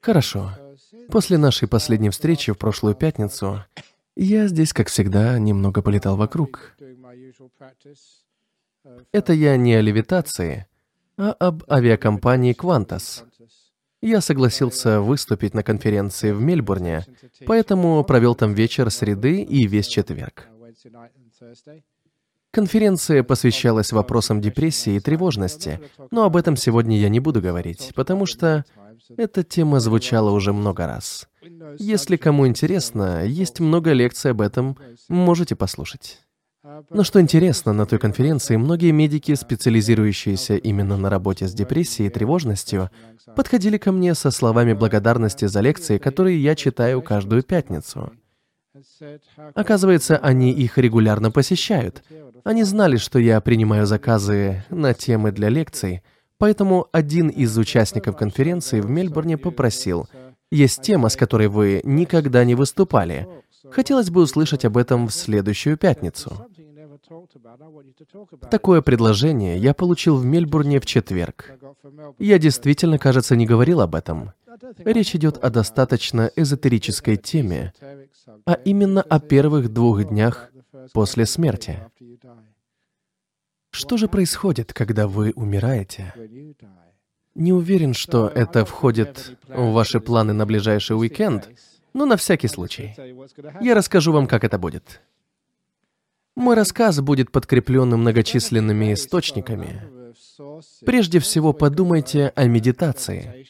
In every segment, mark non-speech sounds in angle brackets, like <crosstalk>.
Хорошо. После нашей последней встречи в прошлую пятницу я здесь, как всегда, немного полетал вокруг. Это я не о левитации, а об авиакомпании Qantas. Я согласился выступить на конференции в Мельбурне, поэтому провел там вечер среды и весь четверг. Конференция посвящалась вопросам депрессии и тревожности, но об этом сегодня я не буду говорить, потому что эта тема звучала уже много раз. Если кому интересно, есть много лекций об этом, можете послушать. Но что интересно, на той конференции многие медики, специализирующиеся именно на работе с депрессией и тревожностью, подходили ко мне со словами благодарности за лекции, которые я читаю каждую пятницу. Оказывается, они их регулярно посещают. Они знали, что я принимаю заказы на темы для лекций, поэтому один из участников конференции в Мельбурне попросил, «Есть тема, с которой вы никогда не выступали. Хотелось бы услышать об этом в следующую пятницу». Такое предложение я получил в Мельбурне в четверг. Я действительно, кажется, не говорил об этом. Речь идет о достаточно эзотерической теме, а именно о первых двух днях после смерти. Что же происходит, когда вы умираете? Не уверен, что это входит в ваши планы на ближайший уикенд, но на всякий случай. Я расскажу вам, как это будет. Мой рассказ будет подкреплен многочисленными источниками. Прежде всего, подумайте о медитации.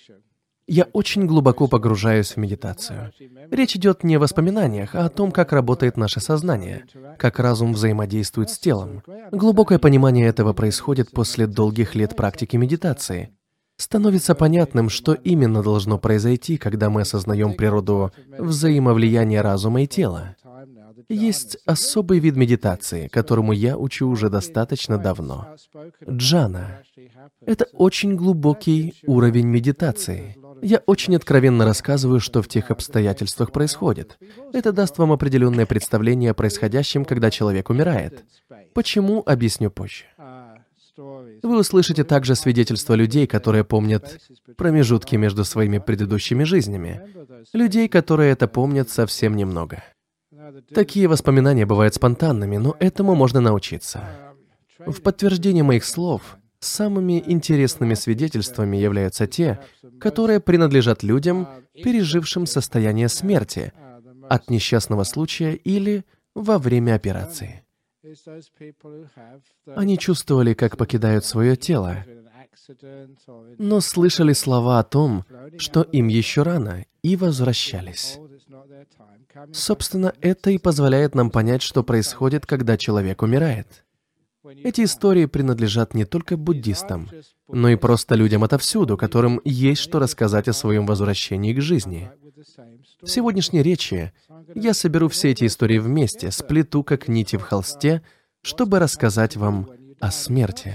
Я очень глубоко погружаюсь в медитацию. Речь идет не о воспоминаниях, а о том, как работает наше сознание, как разум взаимодействует с телом. Глубокое понимание этого происходит после долгих лет практики медитации. Становится понятным, что именно должно произойти, когда мы осознаем природу взаимовлияния разума и тела. Есть особый вид медитации, которому я учу уже достаточно давно. Джана. Это очень глубокий уровень медитации. Я очень откровенно рассказываю, что в тех обстоятельствах происходит. Это даст вам определенное представление о происходящем, когда человек умирает. Почему, объясню позже. Вы услышите также свидетельства людей, которые помнят промежутки между своими предыдущими жизнями. Людей, которые это помнят совсем немного. Такие воспоминания бывают спонтанными, но этому можно научиться. В подтверждение моих слов, самыми интересными свидетельствами являются те, которые принадлежат людям, пережившим состояние смерти от несчастного случая или во время операции. Они чувствовали, как покидают свое тело, но слышали слова о том, что им еще рано, и возвращались. Собственно, это и позволяет нам понять, что происходит, когда человек умирает. Эти истории принадлежат не только буддистам, но и просто людям отовсюду, которым есть что рассказать о своем возвращении к жизни. В сегодняшней речи я соберу все эти истории вместе, сплету как нити в холсте, чтобы рассказать вам о смерти.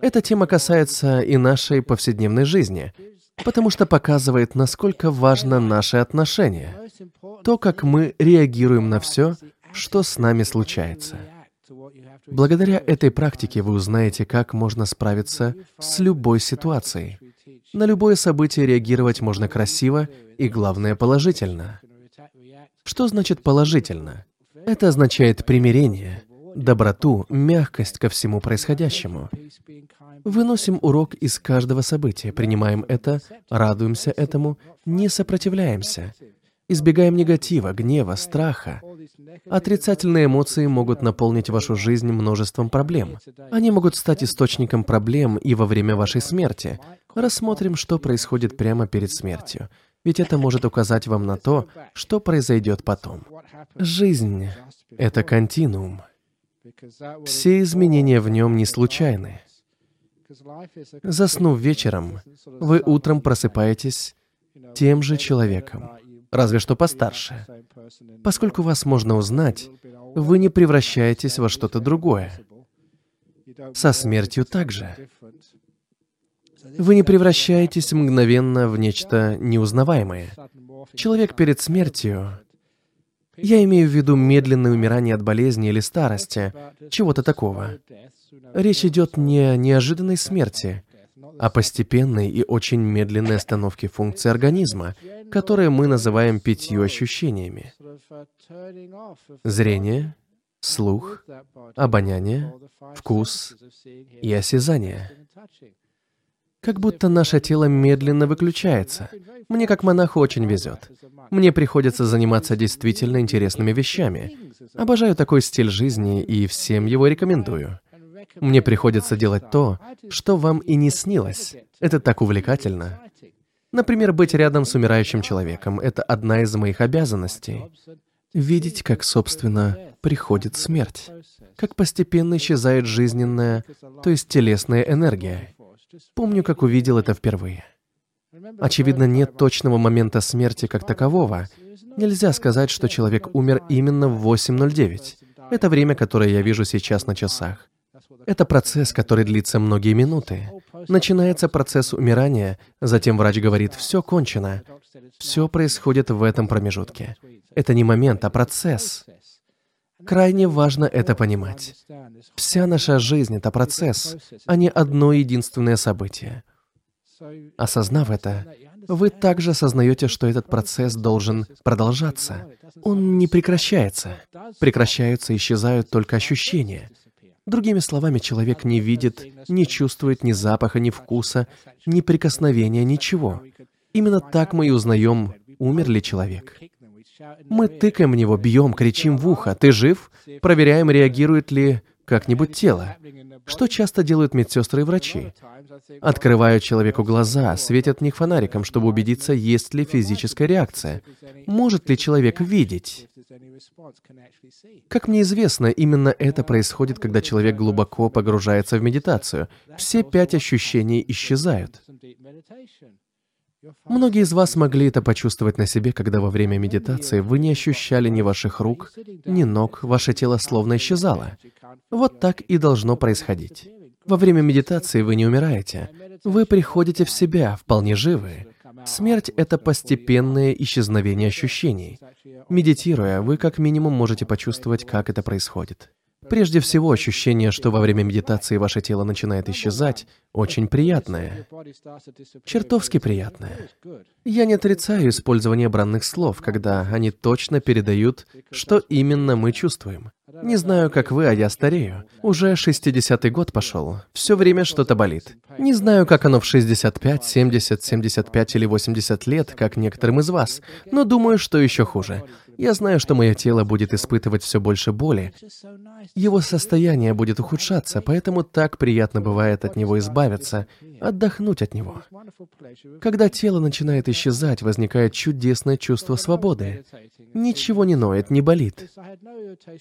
Эта тема касается и нашей повседневной жизни, потому что показывает, насколько важно наше отношение, то, как мы реагируем на все, что с нами случается. Благодаря этой практике вы узнаете, как можно справиться с любой ситуацией. На любое событие реагировать можно красиво и, главное, положительно. Что значит положительно? Это означает примирение, доброту, мягкость ко всему происходящему. Выносим урок из каждого события, принимаем это, радуемся этому, не сопротивляемся. Избегаем негатива, гнева, страха. Отрицательные эмоции могут наполнить вашу жизнь множеством проблем. Они могут стать источником проблем и во время вашей смерти. Рассмотрим, что происходит прямо перед смертью. Ведь это может указать вам на то, что произойдет потом. Жизнь — это континуум. Все изменения в нем не случайны. Заснув вечером, вы утром просыпаетесь тем же человеком, разве что постарше. Поскольку вас можно узнать, вы не превращаетесь во что-то другое. Со смертью также. Вы не превращаетесь мгновенно в нечто неузнаваемое. Человек перед смертью я имею в виду медленное умирание от болезни или старости, чего-то такого. Речь идет не о неожиданной смерти, о постепенной и очень медленной остановке функций организма, которые мы называем пятью ощущениями. Зрение, слух, обоняние, вкус и осязание. Как будто наше тело медленно выключается. Мне как монаху очень везет. Мне приходится заниматься действительно интересными вещами. Обожаю такой стиль жизни и всем его рекомендую. Мне приходится делать то, что вам и не снилось. Это так увлекательно. Например, быть рядом с умирающим человеком — это одна из моих обязанностей. Видеть, как, собственно, приходит смерть. Как постепенно исчезает жизненная, то есть телесная энергия. Помню, как увидел это впервые. Очевидно, нет точного момента смерти как такового. Нельзя сказать, что человек умер именно в 8.09. Это время, которое я вижу сейчас на часах. Это процесс, который длится многие минуты. Начинается процесс умирания, затем врач говорит «все кончено». Все происходит в этом промежутке. Это не момент, а процесс. Крайне важно это понимать. Вся наша жизнь — это процесс, а не одно единственное событие. Осознав это, вы также осознаете, что этот процесс должен продолжаться. Он не прекращается. Прекращаются и исчезают только ощущения — Другими словами, человек не видит, не чувствует ни запаха, ни вкуса, ни прикосновения, ничего. Именно так мы и узнаем, умер ли человек. Мы тыкаем в него, бьем, кричим в ухо «Ты жив?» Проверяем, реагирует ли как-нибудь тело. Что часто делают медсестры и врачи? Открывают человеку глаза, светят в них фонариком, чтобы убедиться, есть ли физическая реакция. Может ли человек видеть? Как мне известно, именно это происходит, когда человек глубоко погружается в медитацию. Все пять ощущений исчезают. Многие из вас могли это почувствовать на себе, когда во время медитации вы не ощущали ни ваших рук, ни ног, ваше тело словно исчезало. Вот так и должно происходить. Во время медитации вы не умираете. Вы приходите в себя, вполне живы. Смерть — это постепенное исчезновение ощущений. Медитируя, вы как минимум можете почувствовать, как это происходит. Прежде всего, ощущение, что во время медитации ваше тело начинает исчезать, очень приятное. Чертовски приятное. Я не отрицаю использование бранных слов, когда они точно передают, что именно мы чувствуем. Не знаю, как вы, а я старею. Уже 60-й год пошел. Все время что-то болит. Не знаю, как оно в 65, 70, 75 или 80 лет, как некоторым из вас, но думаю, что еще хуже. Я знаю, что мое тело будет испытывать все больше боли. Его состояние будет ухудшаться, поэтому так приятно бывает от него избавиться, отдохнуть от него. Когда тело начинает исчезать, возникает чудесное чувство свободы. Ничего не ноет, не болит.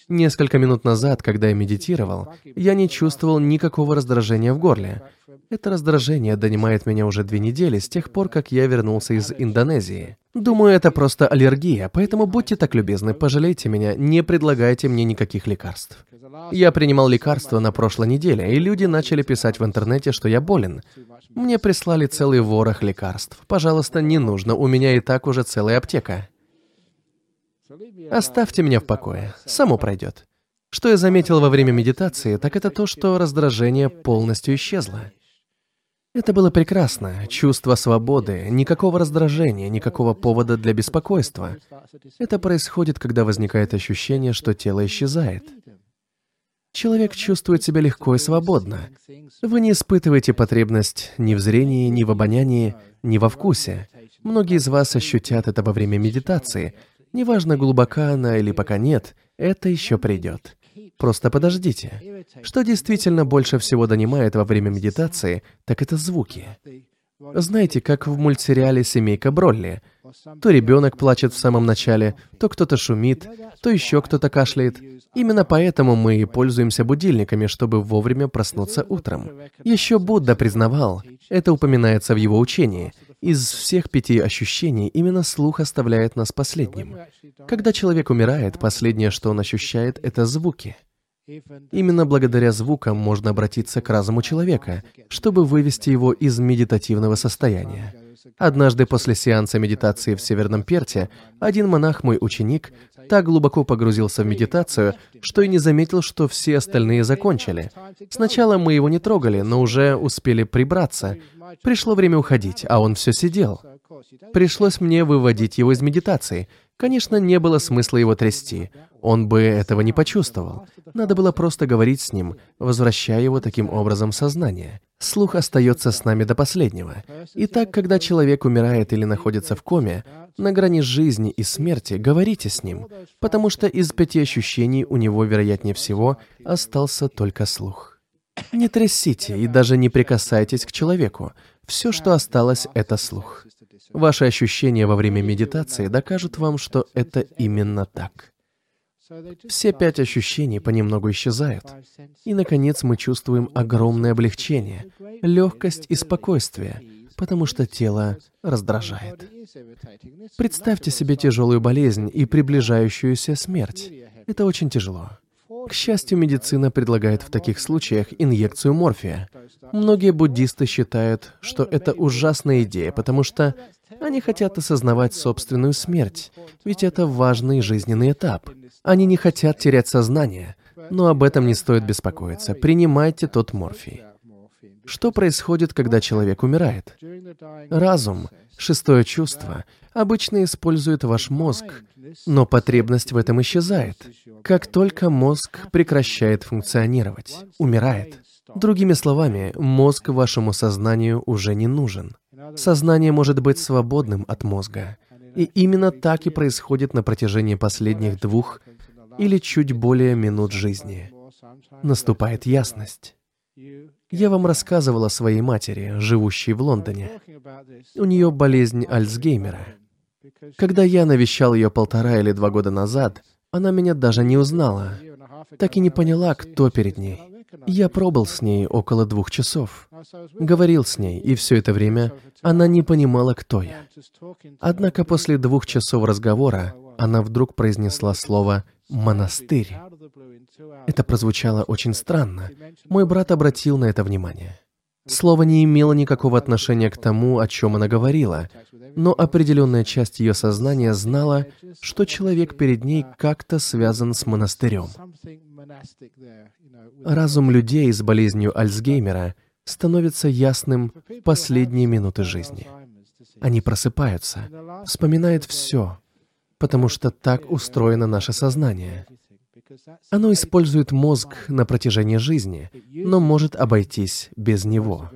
Несколько минут назад, когда я медитировал, я не чувствовал никакого раздражения в горле. Это раздражение донимает меня уже две недели с тех пор, как я вернулся из Индонезии. Думаю, это просто аллергия, поэтому будьте так любезны, пожалейте меня, не предлагайте мне никаких лекарств. Я принимал лекарства на прошлой неделе, и люди начали писать в интернете, что я болен. Мне прислали целый ворох лекарств. Пожалуйста, не нужно, у меня и так уже целая аптека. Оставьте меня в покое, само пройдет. Что я заметил во время медитации, так это то, что раздражение полностью исчезло. Это было прекрасно. Чувство свободы, никакого раздражения, никакого повода для беспокойства. Это происходит, когда возникает ощущение, что тело исчезает. Человек чувствует себя легко и свободно. Вы не испытываете потребность ни в зрении, ни в обонянии, ни во вкусе. Многие из вас ощутят это во время медитации. Неважно, глубока она или пока нет, это еще придет. Просто подождите. Что действительно больше всего донимает во время медитации, так это звуки. Знаете, как в мультсериале «Семейка Бролли». То ребенок плачет в самом начале, то кто-то шумит, то еще кто-то кашляет. Именно поэтому мы и пользуемся будильниками, чтобы вовремя проснуться утром. Еще Будда признавал, это упоминается в его учении, из всех пяти ощущений именно слух оставляет нас последним. Когда человек умирает, последнее, что он ощущает, это звуки. Именно благодаря звукам можно обратиться к разуму человека, чтобы вывести его из медитативного состояния. Однажды после сеанса медитации в Северном Перте, один монах, мой ученик, так глубоко погрузился в медитацию, что и не заметил, что все остальные закончили. Сначала мы его не трогали, но уже успели прибраться. Пришло время уходить, а он все сидел. Пришлось мне выводить его из медитации. Конечно, не было смысла его трясти. Он бы этого не почувствовал. Надо было просто говорить с ним, возвращая его таким образом в сознание. Слух остается с нами до последнего. Итак, когда человек умирает или находится в коме, на грани жизни и смерти, говорите с ним, потому что из пяти ощущений у него, вероятнее всего, остался только слух. Не трясите и даже не прикасайтесь к человеку. Все, что осталось, это слух. Ваши ощущения во время медитации докажут вам, что это именно так. Все пять ощущений понемногу исчезают. И, наконец, мы чувствуем огромное облегчение, легкость и спокойствие, потому что тело раздражает. Представьте себе тяжелую болезнь и приближающуюся смерть. Это очень тяжело. К счастью, медицина предлагает в таких случаях инъекцию морфия. Многие буддисты считают, что это ужасная идея, потому что они хотят осознавать собственную смерть, ведь это важный жизненный этап. Они не хотят терять сознание, но об этом не стоит беспокоиться. Принимайте тот морфий. Что происходит, когда человек умирает? Разум, шестое чувство, обычно использует ваш мозг, но потребность в этом исчезает. Как только мозг прекращает функционировать, умирает. Другими словами, мозг вашему сознанию уже не нужен. Сознание может быть свободным от мозга. И именно так и происходит на протяжении последних двух или чуть более минут жизни. Наступает ясность. Я вам рассказывал о своей матери, живущей в Лондоне. У нее болезнь Альцгеймера. Когда я навещал ее полтора или два года назад, она меня даже не узнала, так и не поняла, кто перед ней. Я пробыл с ней около двух часов. Говорил с ней, и все это время она не понимала, кто я. Однако после двух часов разговора она вдруг произнесла слово «монастырь». Это прозвучало очень странно. Мой брат обратил на это внимание. Слово не имело никакого отношения к тому, о чем она говорила, но определенная часть ее сознания знала, что человек перед ней как-то связан с монастырем. Разум людей с болезнью Альцгеймера становится ясным в последние минуты жизни. Они просыпаются, вспоминают все, потому что так устроено наше сознание. Оно использует мозг на протяжении жизни, но может обойтись без него.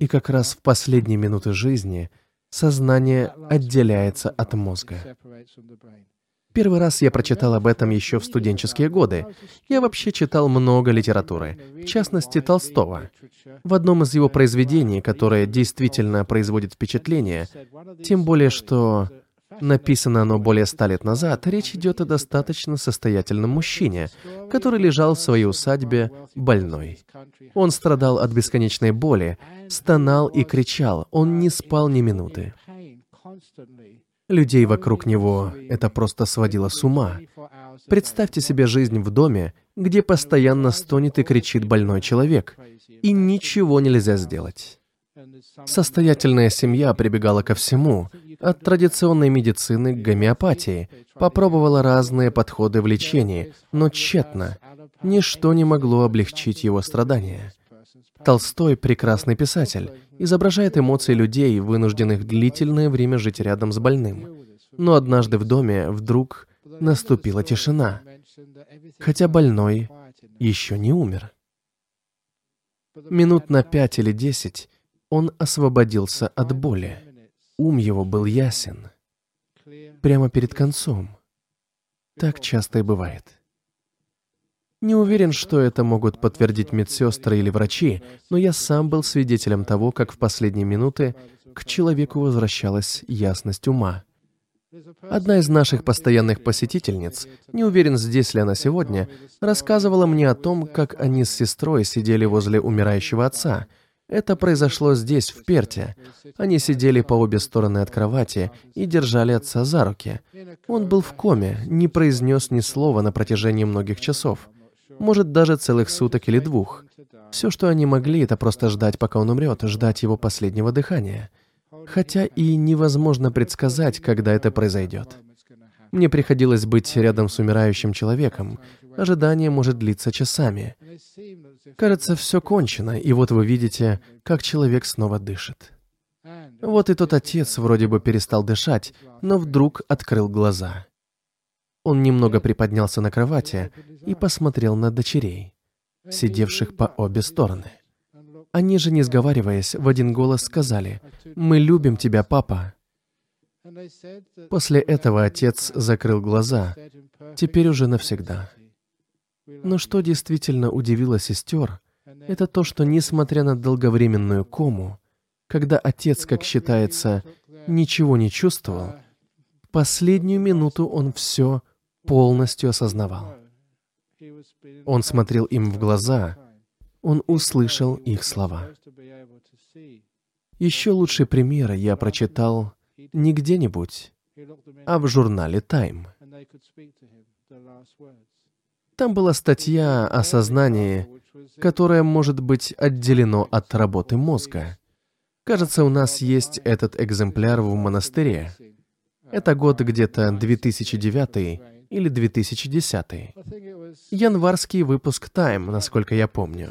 И как раз в последние минуты жизни сознание отделяется от мозга. Первый раз я прочитал об этом еще в студенческие годы. Я вообще читал много литературы, в частности Толстого. В одном из его произведений, которое действительно производит впечатление, тем более что Написано оно более ста лет назад, речь идет о достаточно состоятельном мужчине, который лежал в своей усадьбе больной. Он страдал от бесконечной боли, стонал и кричал, он не спал ни минуты. Людей вокруг него это просто сводило с ума. Представьте себе жизнь в доме, где постоянно стонет и кричит больной человек, и ничего нельзя сделать. Состоятельная семья прибегала ко всему, от традиционной медицины к гомеопатии, попробовала разные подходы в лечении, но тщетно. Ничто не могло облегчить его страдания. Толстой, прекрасный писатель, изображает эмоции людей, вынужденных длительное время жить рядом с больным. Но однажды в доме вдруг наступила тишина, хотя больной еще не умер. Минут на пять или десять он освободился от боли. Ум его был ясен. Прямо перед концом. Так часто и бывает. Не уверен, что это могут подтвердить медсестры или врачи, но я сам был свидетелем того, как в последние минуты к человеку возвращалась ясность ума. Одна из наших постоянных посетительниц, не уверен, здесь ли она сегодня, рассказывала мне о том, как они с сестрой сидели возле умирающего отца — это произошло здесь, в Перте. Они сидели по обе стороны от кровати и держали отца за руки. Он был в коме, не произнес ни слова на протяжении многих часов. может даже целых суток или двух. Все, что они могли, это просто ждать, пока он умрет, ждать его последнего дыхания. Хотя и невозможно предсказать, когда это произойдет. Мне приходилось быть рядом с умирающим человеком. Ожидание может длиться часами. Кажется, все кончено, и вот вы видите, как человек снова дышит. Вот и тот отец вроде бы перестал дышать, но вдруг открыл глаза. Он немного приподнялся на кровати и посмотрел на дочерей, сидевших по обе стороны. Они же, не сговариваясь, в один голос сказали, «Мы любим тебя, папа». После этого отец закрыл глаза, теперь уже навсегда. Но что действительно удивило сестер, это то, что, несмотря на долговременную кому, когда отец, как считается, ничего не чувствовал, в последнюю минуту он все полностью осознавал. Он смотрел им в глаза, он услышал их слова. Еще лучший пример я прочитал не где-нибудь, а в журнале Time. Там была статья о сознании, которое может быть отделено от работы мозга. Кажется, у нас есть этот экземпляр в монастыре. Это год где-то 2009 или 2010. Январский выпуск Time, насколько я помню.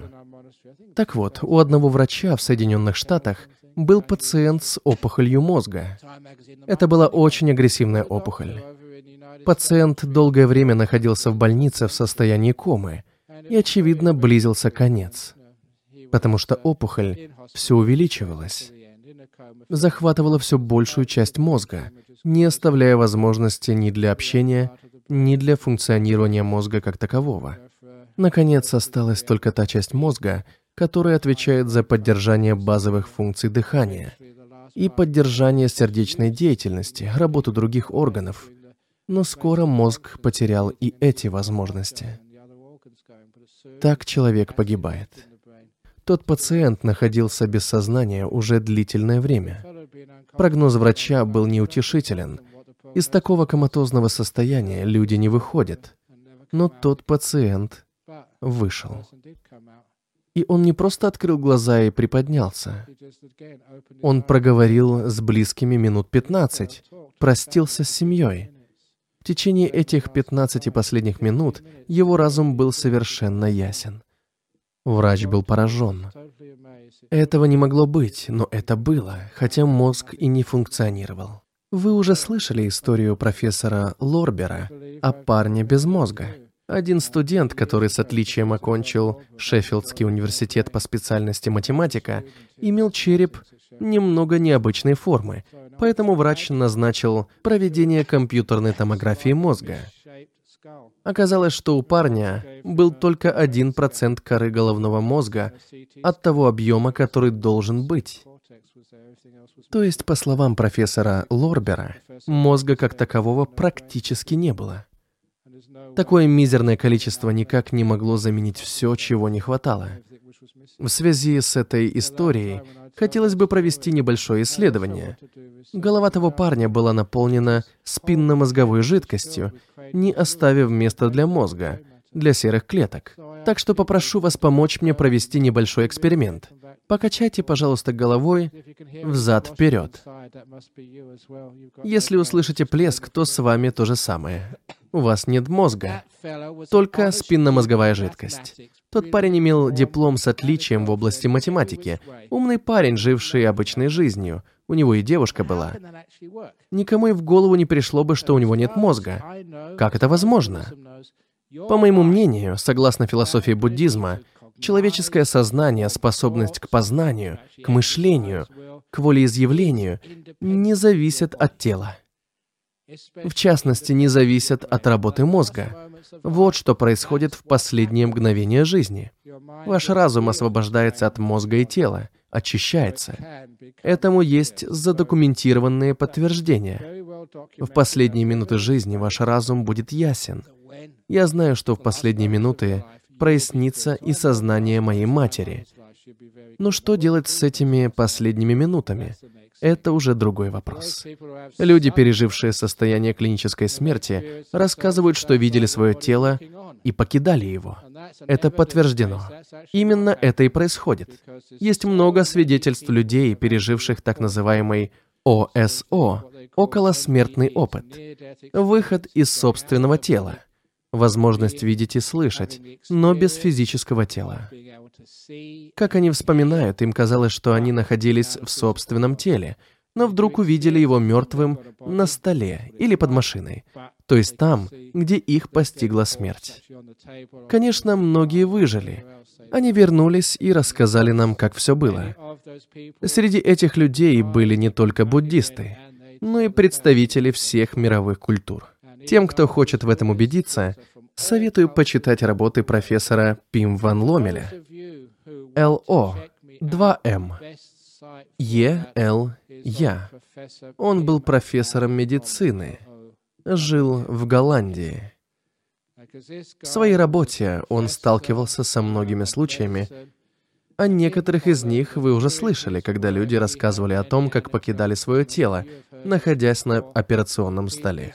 Так вот, у одного врача в Соединенных Штатах был пациент с опухолью мозга. Это была очень агрессивная опухоль. Пациент долгое время находился в больнице в состоянии комы, и, очевидно, близился конец потому что опухоль все увеличивалась, захватывала все большую часть мозга, не оставляя возможности ни для общения, ни для функционирования мозга как такового. Наконец, осталась только та часть мозга, которая отвечает за поддержание базовых функций дыхания и поддержание сердечной деятельности, работу других органов. Но скоро мозг потерял и эти возможности. Так человек погибает. Тот пациент находился без сознания уже длительное время. Прогноз врача был неутешителен. Из такого коматозного состояния люди не выходят. Но тот пациент вышел. И он не просто открыл глаза и приподнялся. Он проговорил с близкими минут 15, простился с семьей. В течение этих 15 последних минут его разум был совершенно ясен. Врач был поражен. Этого не могло быть, но это было, хотя мозг и не функционировал. Вы уже слышали историю профессора Лорбера о парне без мозга. Один студент, который с отличием окончил Шеффилдский университет по специальности математика, имел череп немного необычной формы, поэтому врач назначил проведение компьютерной томографии мозга. Оказалось, что у парня был только 1% коры головного мозга от того объема, который должен быть. То есть, по словам профессора Лорбера, мозга как такового практически не было. Такое мизерное количество никак не могло заменить все, чего не хватало. В связи с этой историей хотелось бы провести небольшое исследование. Голова того парня была наполнена спинномозговой жидкостью, не оставив места для мозга, для серых клеток. Так что попрошу вас помочь мне провести небольшой эксперимент. Покачайте, пожалуйста, головой взад-вперед. Если услышите плеск, то с вами то же самое. У вас нет мозга, только спинномозговая жидкость. Тот парень имел диплом с отличием в области математики. Умный парень, живший обычной жизнью. У него и девушка была. Никому и в голову не пришло бы, что у него нет мозга. Как это возможно? По моему мнению, согласно философии буддизма, Человеческое сознание, способность к познанию, к мышлению, к волеизъявлению не зависят от тела. В частности, не зависят от работы мозга. Вот что происходит в последние мгновения жизни. Ваш разум освобождается от мозга и тела, очищается. Этому есть задокументированные подтверждения. В последние минуты жизни ваш разум будет ясен. Я знаю, что в последние минуты прояснится и сознание моей матери. Но что делать с этими последними минутами? Это уже другой вопрос. Люди, пережившие состояние клинической смерти, рассказывают, что видели свое тело и покидали его. Это подтверждено. Именно это и происходит. Есть много свидетельств людей, переживших так называемый ОСО, околосмертный опыт, выход из собственного тела, возможность видеть и слышать, но без физического тела. Как они вспоминают, им казалось, что они находились в собственном теле, но вдруг увидели его мертвым на столе или под машиной, то есть там, где их постигла смерть. Конечно, многие выжили. Они вернулись и рассказали нам, как все было. Среди этих людей были не только буддисты, но и представители всех мировых культур. Тем, кто хочет в этом убедиться, советую почитать работы профессора Пим Ван Ломеля. ЛО 2М. Е. Л. Я. Он был профессором медицины, жил в Голландии. В своей работе он сталкивался со многими случаями, о некоторых из них вы уже слышали, когда люди рассказывали о том, как покидали свое тело, находясь на операционном столе.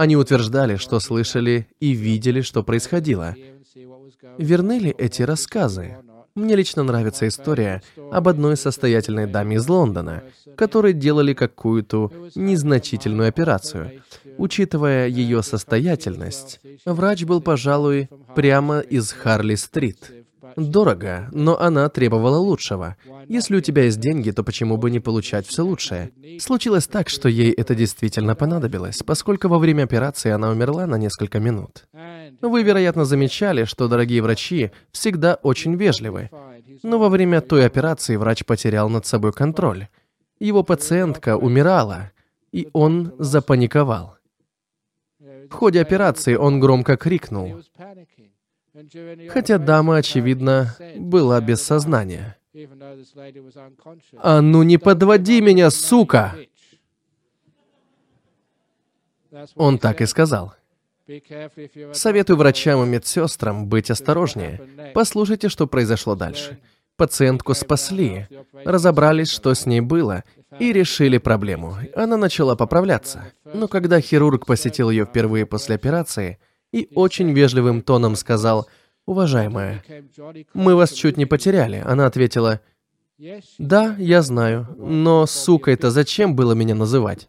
Они утверждали, что слышали и видели, что происходило. Верны ли эти рассказы? Мне лично нравится история об одной состоятельной даме из Лондона, которой делали какую-то незначительную операцию. Учитывая ее состоятельность, врач был, пожалуй, прямо из Харли-стрит. Дорого, но она требовала лучшего. Если у тебя есть деньги, то почему бы не получать все лучшее? Случилось так, что ей это действительно понадобилось, поскольку во время операции она умерла на несколько минут. Вы, вероятно, замечали, что дорогие врачи всегда очень вежливы. Но во время той операции врач потерял над собой контроль. Его пациентка умирала, и он запаниковал. В ходе операции он громко крикнул. Хотя дама, очевидно, была без сознания. «А ну не подводи меня, сука!» Он так и сказал. Советую врачам и медсестрам быть осторожнее. Послушайте, что произошло дальше. Пациентку спасли, разобрались, что с ней было, и решили проблему. Она начала поправляться. Но когда хирург посетил ее впервые после операции, и очень вежливым тоном сказал, «Уважаемая, мы вас чуть не потеряли». Она ответила, «Да, я знаю, но, сука, это зачем было меня называть?»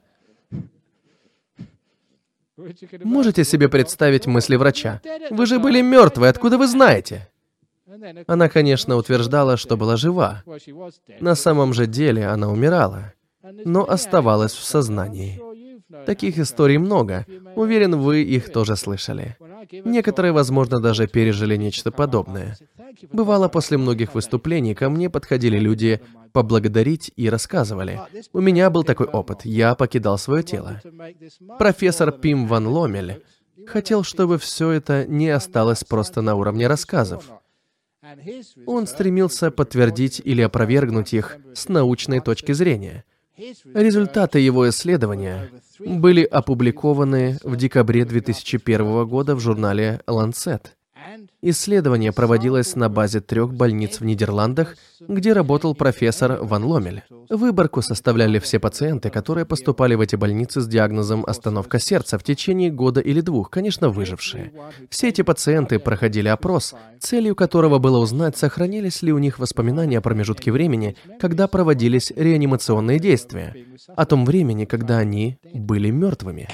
Можете себе представить мысли врача? Вы же были мертвы, откуда вы знаете? Она, конечно, утверждала, что была жива. На самом же деле она умирала, но оставалась в сознании. Таких историй много. Уверен, вы их тоже слышали. Некоторые, возможно, даже пережили нечто подобное. Бывало, после многих выступлений ко мне подходили люди поблагодарить и рассказывали. У меня был такой опыт. Я покидал свое тело. Профессор Пим Ван Ломель хотел, чтобы все это не осталось просто на уровне рассказов. Он стремился подтвердить или опровергнуть их с научной точки зрения. Результаты его исследования были опубликованы в декабре 2001 года в журнале Lancet. Исследование проводилось на базе трех больниц в Нидерландах, где работал профессор Ван Ломель. Выборку составляли все пациенты, которые поступали в эти больницы с диагнозом остановка сердца в течение года или двух, конечно, выжившие. Все эти пациенты проходили опрос, целью которого было узнать, сохранились ли у них воспоминания о промежутке времени, когда проводились реанимационные действия, о том времени, когда они были мертвыми.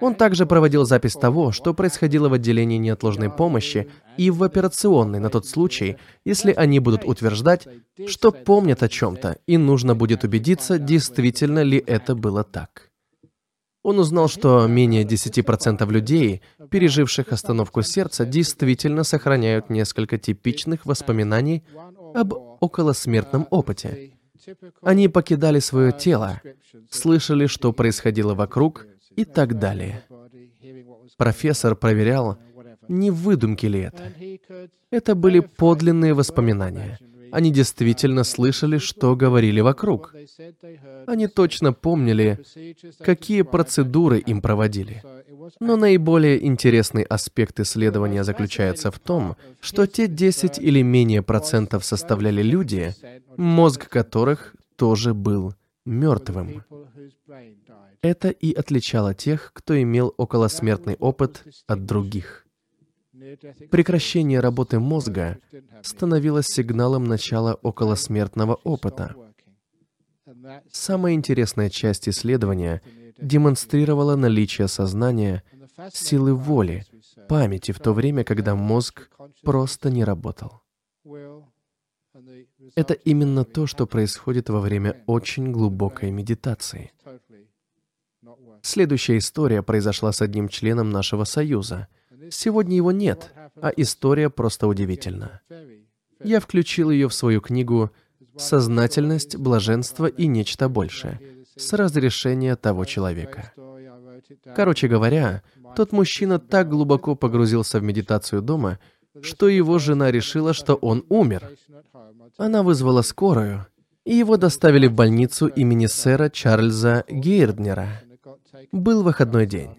Он также проводил запись того, что происходило в отделении неотложной помощи и в операционной на тот случай, если они будут утверждать, что помнят о чем-то, и нужно будет убедиться, действительно ли это было так. Он узнал, что менее 10% людей, переживших остановку сердца, действительно сохраняют несколько типичных воспоминаний об околосмертном опыте. Они покидали свое тело, слышали, что происходило вокруг, и так далее. Профессор проверял, не выдумки ли это. Это были подлинные воспоминания. Они действительно слышали, что говорили вокруг. Они точно помнили, какие процедуры им проводили. Но наиболее интересный аспект исследования заключается в том, что те 10 или менее процентов составляли люди, мозг которых тоже был мертвым. Это и отличало тех, кто имел околосмертный опыт от других. Прекращение работы мозга становилось сигналом начала околосмертного опыта. Самая интересная часть исследования демонстрировала наличие сознания, силы воли, памяти в то время, когда мозг просто не работал. Это именно то, что происходит во время очень глубокой медитации. Следующая история произошла с одним членом нашего союза. Сегодня его нет, а история просто удивительна. Я включил ее в свою книгу «Сознательность, блаженство и нечто большее» с разрешения того человека. Короче говоря, тот мужчина так глубоко погрузился в медитацию дома, что его жена решила, что он умер. Она вызвала скорую, и его доставили в больницу имени сэра Чарльза Гейрднера. Был выходной день.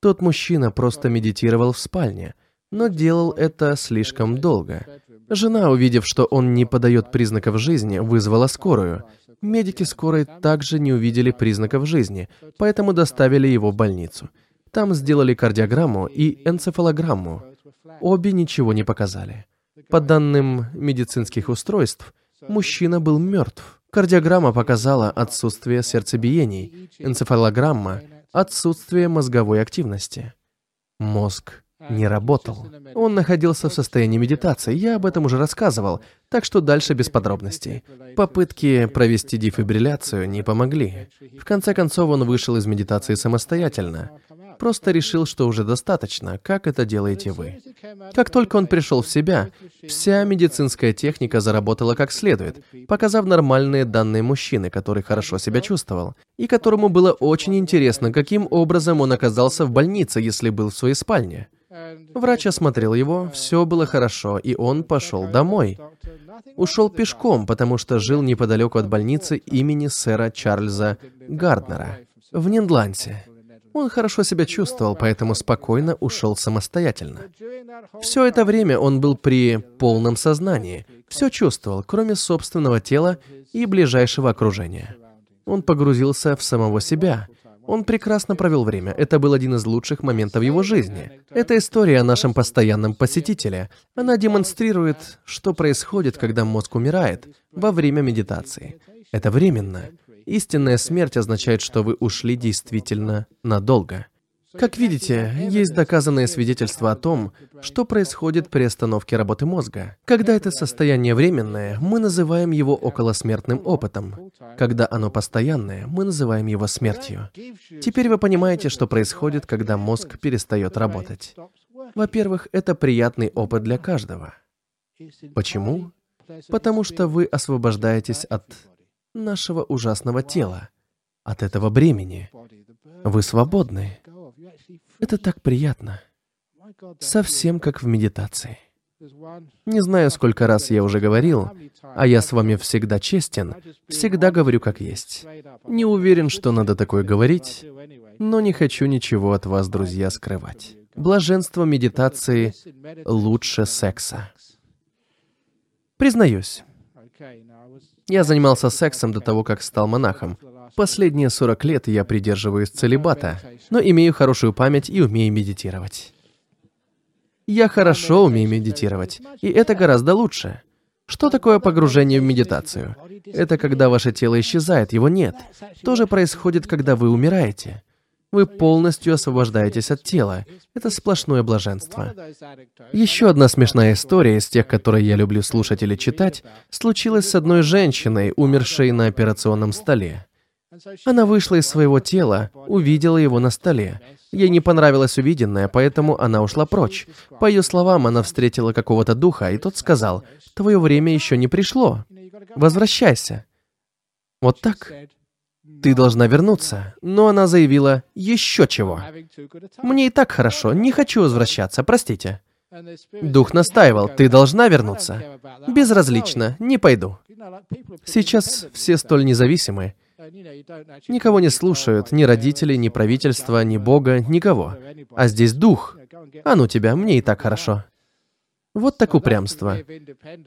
Тот мужчина просто медитировал в спальне, но делал это слишком долго. Жена, увидев, что он не подает признаков жизни, вызвала скорую. Медики скорой также не увидели признаков жизни, поэтому доставили его в больницу. Там сделали кардиограмму и энцефалограмму. Обе ничего не показали. По данным медицинских устройств, мужчина был мертв. Кардиограмма показала отсутствие сердцебиений, энцефалограмма – отсутствие мозговой активности. Мозг не работал. Он находился в состоянии медитации, я об этом уже рассказывал, так что дальше без подробностей. Попытки провести дефибрилляцию не помогли. В конце концов, он вышел из медитации самостоятельно просто решил, что уже достаточно, как это делаете вы. Как только он пришел в себя, вся медицинская техника заработала как следует, показав нормальные данные мужчины, который хорошо себя чувствовал, и которому было очень интересно, каким образом он оказался в больнице, если был в своей спальне. Врач осмотрел его, все было хорошо, и он пошел домой. Ушел пешком, потому что жил неподалеку от больницы имени сэра Чарльза Гарднера в Ниндлансе. Он хорошо себя чувствовал, поэтому спокойно ушел самостоятельно. Все это время он был при полном сознании, все чувствовал, кроме собственного тела и ближайшего окружения. Он погрузился в самого себя. Он прекрасно провел время. Это был один из лучших моментов его жизни. Это история о нашем постоянном посетителе. Она демонстрирует, что происходит, когда мозг умирает во время медитации. Это временно. Истинная смерть означает, что вы ушли действительно надолго. Как видите, есть доказанное свидетельство о том, что происходит при остановке работы мозга. Когда это состояние временное, мы называем его околосмертным опытом. Когда оно постоянное, мы называем его смертью. Теперь вы понимаете, что происходит, когда мозг перестает работать. Во-первых, это приятный опыт для каждого. Почему? Потому что вы освобождаетесь от нашего ужасного тела, от этого бремени. Вы свободны. Это так приятно. Совсем как в медитации. Не знаю, сколько раз я уже говорил, а я с вами всегда честен, всегда говорю как есть. Не уверен, что надо такое говорить, но не хочу ничего от вас, друзья, скрывать. Блаженство медитации лучше секса. Признаюсь, я занимался сексом до того, как стал монахом. Последние 40 лет я придерживаюсь целебата, но имею хорошую память и умею медитировать. Я хорошо умею медитировать, и это гораздо лучше. Что такое погружение в медитацию? Это когда ваше тело исчезает, его нет. То же происходит, когда вы умираете. Вы полностью освобождаетесь от тела. Это сплошное блаженство. Еще одна смешная история из тех, которые я люблю слушать или читать, случилась с одной женщиной, умершей на операционном столе. Она вышла из своего тела, увидела его на столе. Ей не понравилось увиденное, поэтому она ушла прочь. По ее словам, она встретила какого-то духа, и тот сказал, «Твое время еще не пришло. Возвращайся». Вот так. Ты должна вернуться. Но она заявила, еще чего. Мне и так хорошо, не хочу возвращаться, простите. Дух настаивал, ты должна вернуться. Безразлично, не пойду. Сейчас все столь независимы. Никого не слушают, ни родители, ни правительство, ни Бога, никого. А здесь дух. А ну тебя, мне и так хорошо. Вот так упрямство.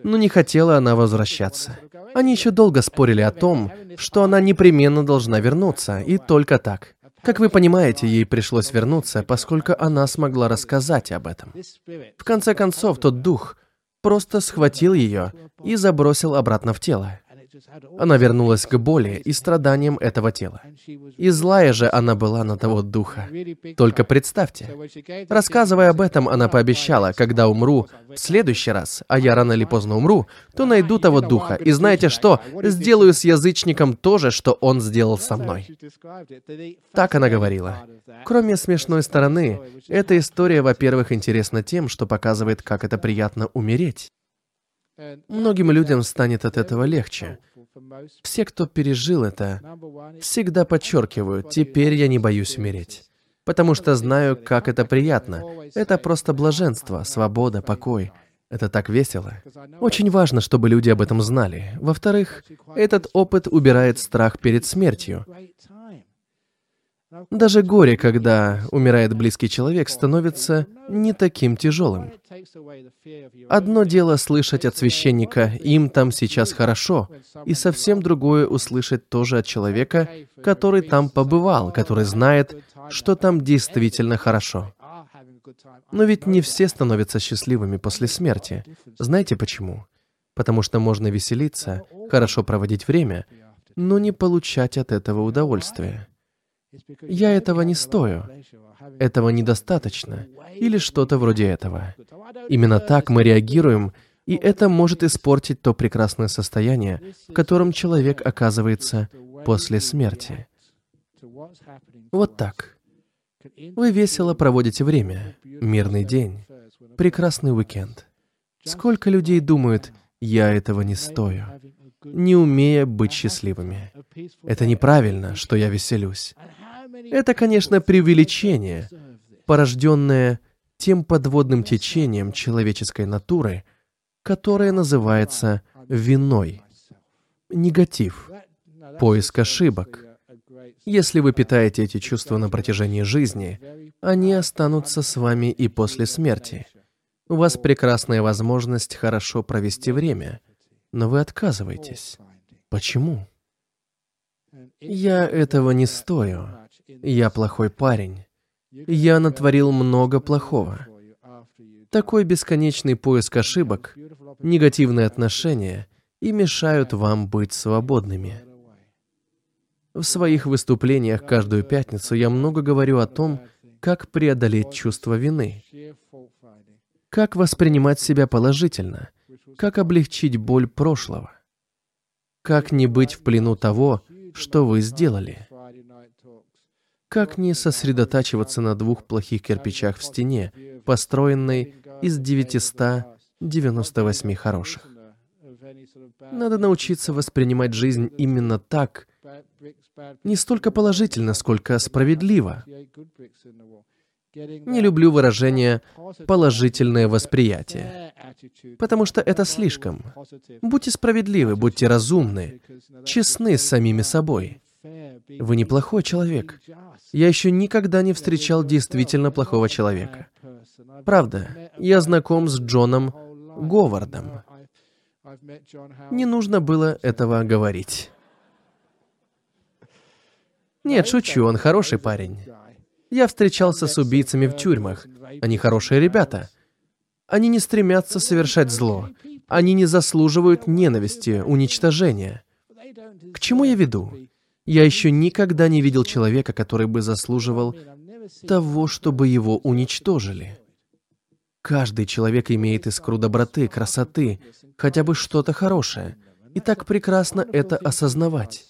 Но не хотела она возвращаться. Они еще долго спорили о том, что она непременно должна вернуться, и только так. Как вы понимаете, ей пришлось вернуться, поскольку она смогла рассказать об этом. В конце концов, тот дух просто схватил ее и забросил обратно в тело. Она вернулась к боли и страданиям этого тела. И злая же она была на того духа. Только представьте. Рассказывая об этом, она пообещала, когда умру в следующий раз, а я рано или поздно умру, то найду того духа. И знаете что? Сделаю с язычником то же, что он сделал со мной. Так она говорила. Кроме смешной стороны, эта история, во-первых, интересна тем, что показывает, как это приятно умереть. Многим людям станет от этого легче. Все, кто пережил это, всегда подчеркивают, теперь я не боюсь умереть. Потому что знаю, как это приятно. Это просто блаженство, свобода, покой. Это так весело. Очень важно, чтобы люди об этом знали. Во-вторых, этот опыт убирает страх перед смертью. Даже горе, когда умирает близкий человек, становится не таким тяжелым. Одно дело слышать от священника «им там сейчас хорошо», и совсем другое услышать тоже от человека, который там побывал, который знает, что там действительно хорошо. Но ведь не все становятся счастливыми после смерти. Знаете почему? Потому что можно веселиться, хорошо проводить время, но не получать от этого удовольствия. Я этого не стою. Этого недостаточно. Или что-то вроде этого. Именно так мы реагируем, и это может испортить то прекрасное состояние, в котором человек оказывается после смерти. Вот так. Вы весело проводите время, мирный день, прекрасный уикенд. Сколько людей думают, я этого не стою, не умея быть счастливыми. Это неправильно, что я веселюсь. Это, конечно, преувеличение, порожденное тем подводным течением человеческой натуры, которое называется виной. Негатив, поиск ошибок. Если вы питаете эти чувства на протяжении жизни, они останутся с вами и после смерти. У вас прекрасная возможность хорошо провести время, но вы отказываетесь. Почему? Я этого не стою. Я плохой парень. Я натворил много плохого. Такой бесконечный поиск ошибок, негативные отношения и мешают вам быть свободными. В своих выступлениях каждую пятницу я много говорю о том, как преодолеть чувство вины, как воспринимать себя положительно, как облегчить боль прошлого, как не быть в плену того, что вы сделали. Как не сосредотачиваться на двух плохих кирпичах в стене, построенной из 998 хороших? Надо научиться воспринимать жизнь именно так, не столько положительно, сколько справедливо. Не люблю выражение «положительное восприятие», потому что это слишком. Будьте справедливы, будьте разумны, честны с самими собой. Вы неплохой человек. Я еще никогда не встречал действительно плохого человека. Правда, я знаком с Джоном Говардом. Не нужно было этого говорить. Нет, шучу, он хороший парень. Я встречался с убийцами в тюрьмах. Они хорошие ребята. Они не стремятся совершать зло. Они не заслуживают ненависти, уничтожения. К чему я веду? Я еще никогда не видел человека, который бы заслуживал того, чтобы его уничтожили. Каждый человек имеет искру доброты, красоты, хотя бы что-то хорошее. И так прекрасно это осознавать.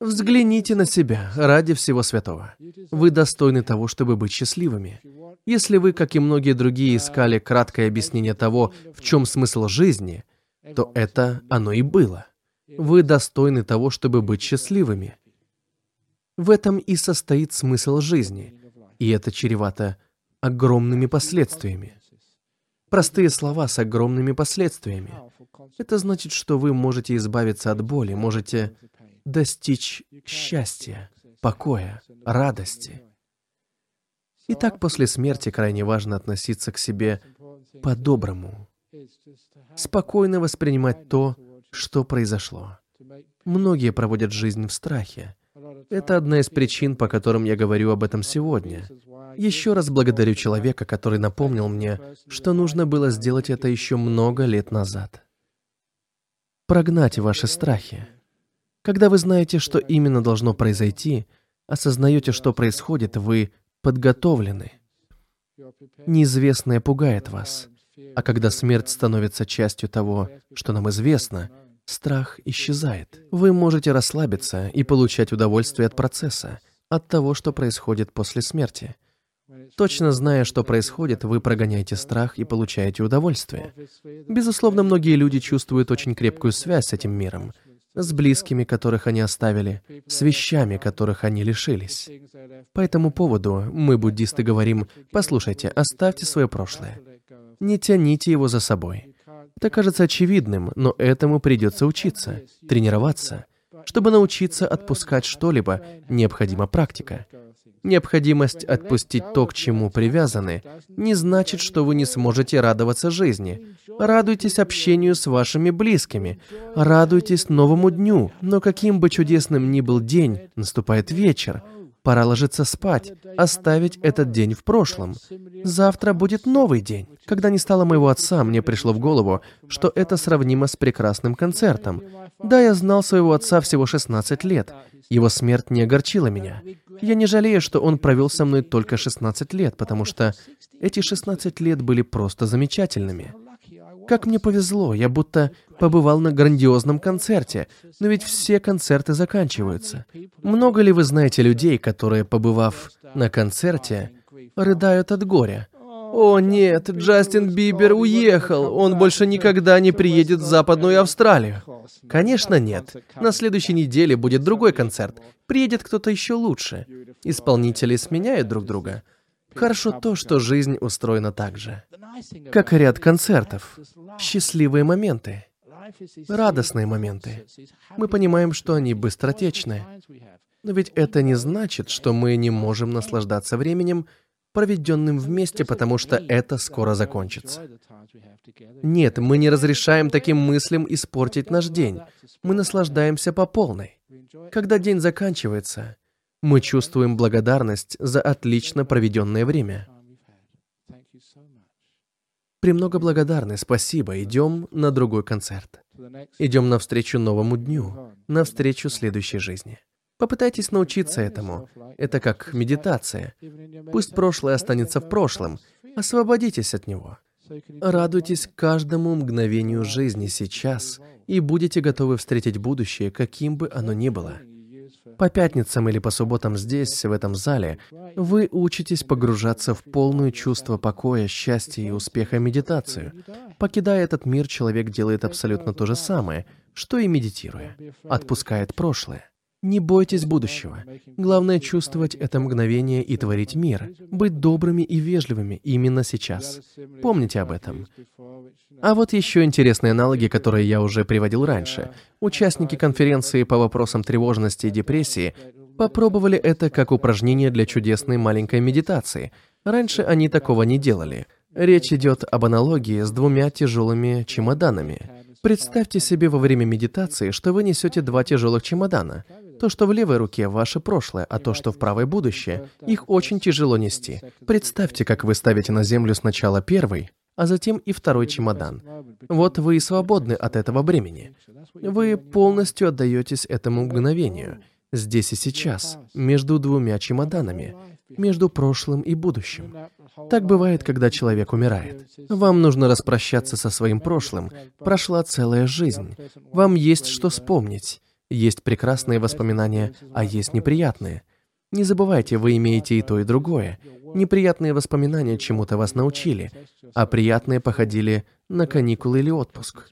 Взгляните на себя ради всего святого. Вы достойны того, чтобы быть счастливыми. Если вы, как и многие другие, искали краткое объяснение того, в чем смысл жизни, то это оно и было. Вы достойны того, чтобы быть счастливыми. В этом и состоит смысл жизни, и это чревато огромными последствиями. Простые слова с огромными последствиями. Это значит, что вы можете избавиться от боли, можете достичь счастья, покоя, радости. Итак, после смерти крайне важно относиться к себе по-доброму, спокойно воспринимать то, что произошло. Многие проводят жизнь в страхе, Это одна из причин, по которым я говорю об этом сегодня. Еще раз благодарю человека, который напомнил мне, что нужно было сделать это еще много лет назад. Прогнать ваши страхи. Когда вы знаете, что именно должно произойти, осознаете, что происходит, вы подготовлены. Неизвестное пугает вас. А когда смерть становится частью того, что нам известно, страх исчезает. Вы можете расслабиться и получать удовольствие от процесса, от того, что происходит после смерти. Точно зная, что происходит, вы прогоняете страх и получаете удовольствие. Безусловно, многие люди чувствуют очень крепкую связь с этим миром, с близкими, которых они оставили, с вещами, которых они лишились. По этому поводу мы, буддисты, говорим, послушайте, оставьте свое прошлое. Не тяните его за собой. Это кажется очевидным, но этому придется учиться, тренироваться. Чтобы научиться отпускать что-либо, необходима практика. Необходимость отпустить то, к чему привязаны, не значит, что вы не сможете радоваться жизни. Радуйтесь общению с вашими близкими, радуйтесь новому дню, но каким бы чудесным ни был день, наступает вечер, Пора ложиться спать, оставить этот день в прошлом. Завтра будет новый день. Когда не стало моего отца, мне пришло в голову, что это сравнимо с прекрасным концертом. Да, я знал своего отца всего 16 лет. Его смерть не огорчила меня. Я не жалею, что он провел со мной только 16 лет, потому что эти 16 лет были просто замечательными. Как мне повезло, я будто побывал на грандиозном концерте, но ведь все концерты заканчиваются. Много ли вы знаете людей, которые, побывав на концерте, рыдают от горя? О нет, Джастин Бибер уехал, он больше никогда не приедет в Западную Австралию. Конечно, нет. На следующей неделе будет другой концерт. Приедет кто-то еще лучше. Исполнители сменяют друг друга. Хорошо то, что жизнь устроена так же. Как и ряд концертов. Счастливые моменты. Радостные моменты. Мы понимаем, что они быстротечны. Но ведь это не значит, что мы не можем наслаждаться временем, проведенным вместе, потому что это скоро закончится. Нет, мы не разрешаем таким мыслям испортить наш день. Мы наслаждаемся по полной. Когда день заканчивается, мы чувствуем благодарность за отлично проведенное время. Премного благодарны, спасибо. Идем на другой концерт. Идем навстречу новому дню, навстречу следующей жизни. Попытайтесь научиться этому. Это как медитация. Пусть прошлое останется в прошлом. Освободитесь от него. Радуйтесь каждому мгновению жизни сейчас и будете готовы встретить будущее, каким бы оно ни было. По пятницам или по субботам здесь, в этом зале, вы учитесь погружаться в полное чувство покоя, счастья и успеха медитацию. Покидая этот мир, человек делает абсолютно то же самое, что и медитируя. Отпускает прошлое. Не бойтесь будущего. Главное чувствовать это мгновение и творить мир, быть добрыми и вежливыми именно сейчас. Помните об этом. А вот еще интересные аналоги, которые я уже приводил раньше. Участники конференции по вопросам тревожности и депрессии попробовали это как упражнение для чудесной маленькой медитации. Раньше они такого не делали. Речь идет об аналогии с двумя тяжелыми чемоданами. Представьте себе во время медитации, что вы несете два тяжелых чемодана. То, что в левой руке, ваше прошлое, а то, что в правой будущее, их очень тяжело нести. Представьте, как вы ставите на землю сначала первый, а затем и второй чемодан. Вот вы и свободны от этого бремени. Вы полностью отдаетесь этому мгновению, здесь и сейчас, между двумя чемоданами, между прошлым и будущим. Так бывает, когда человек умирает. Вам нужно распрощаться со своим прошлым. Прошла целая жизнь. Вам есть что вспомнить. Есть прекрасные воспоминания, а есть неприятные. Не забывайте, вы имеете и то, и другое. Неприятные воспоминания чему-то вас научили, а приятные походили на каникулы или отпуск.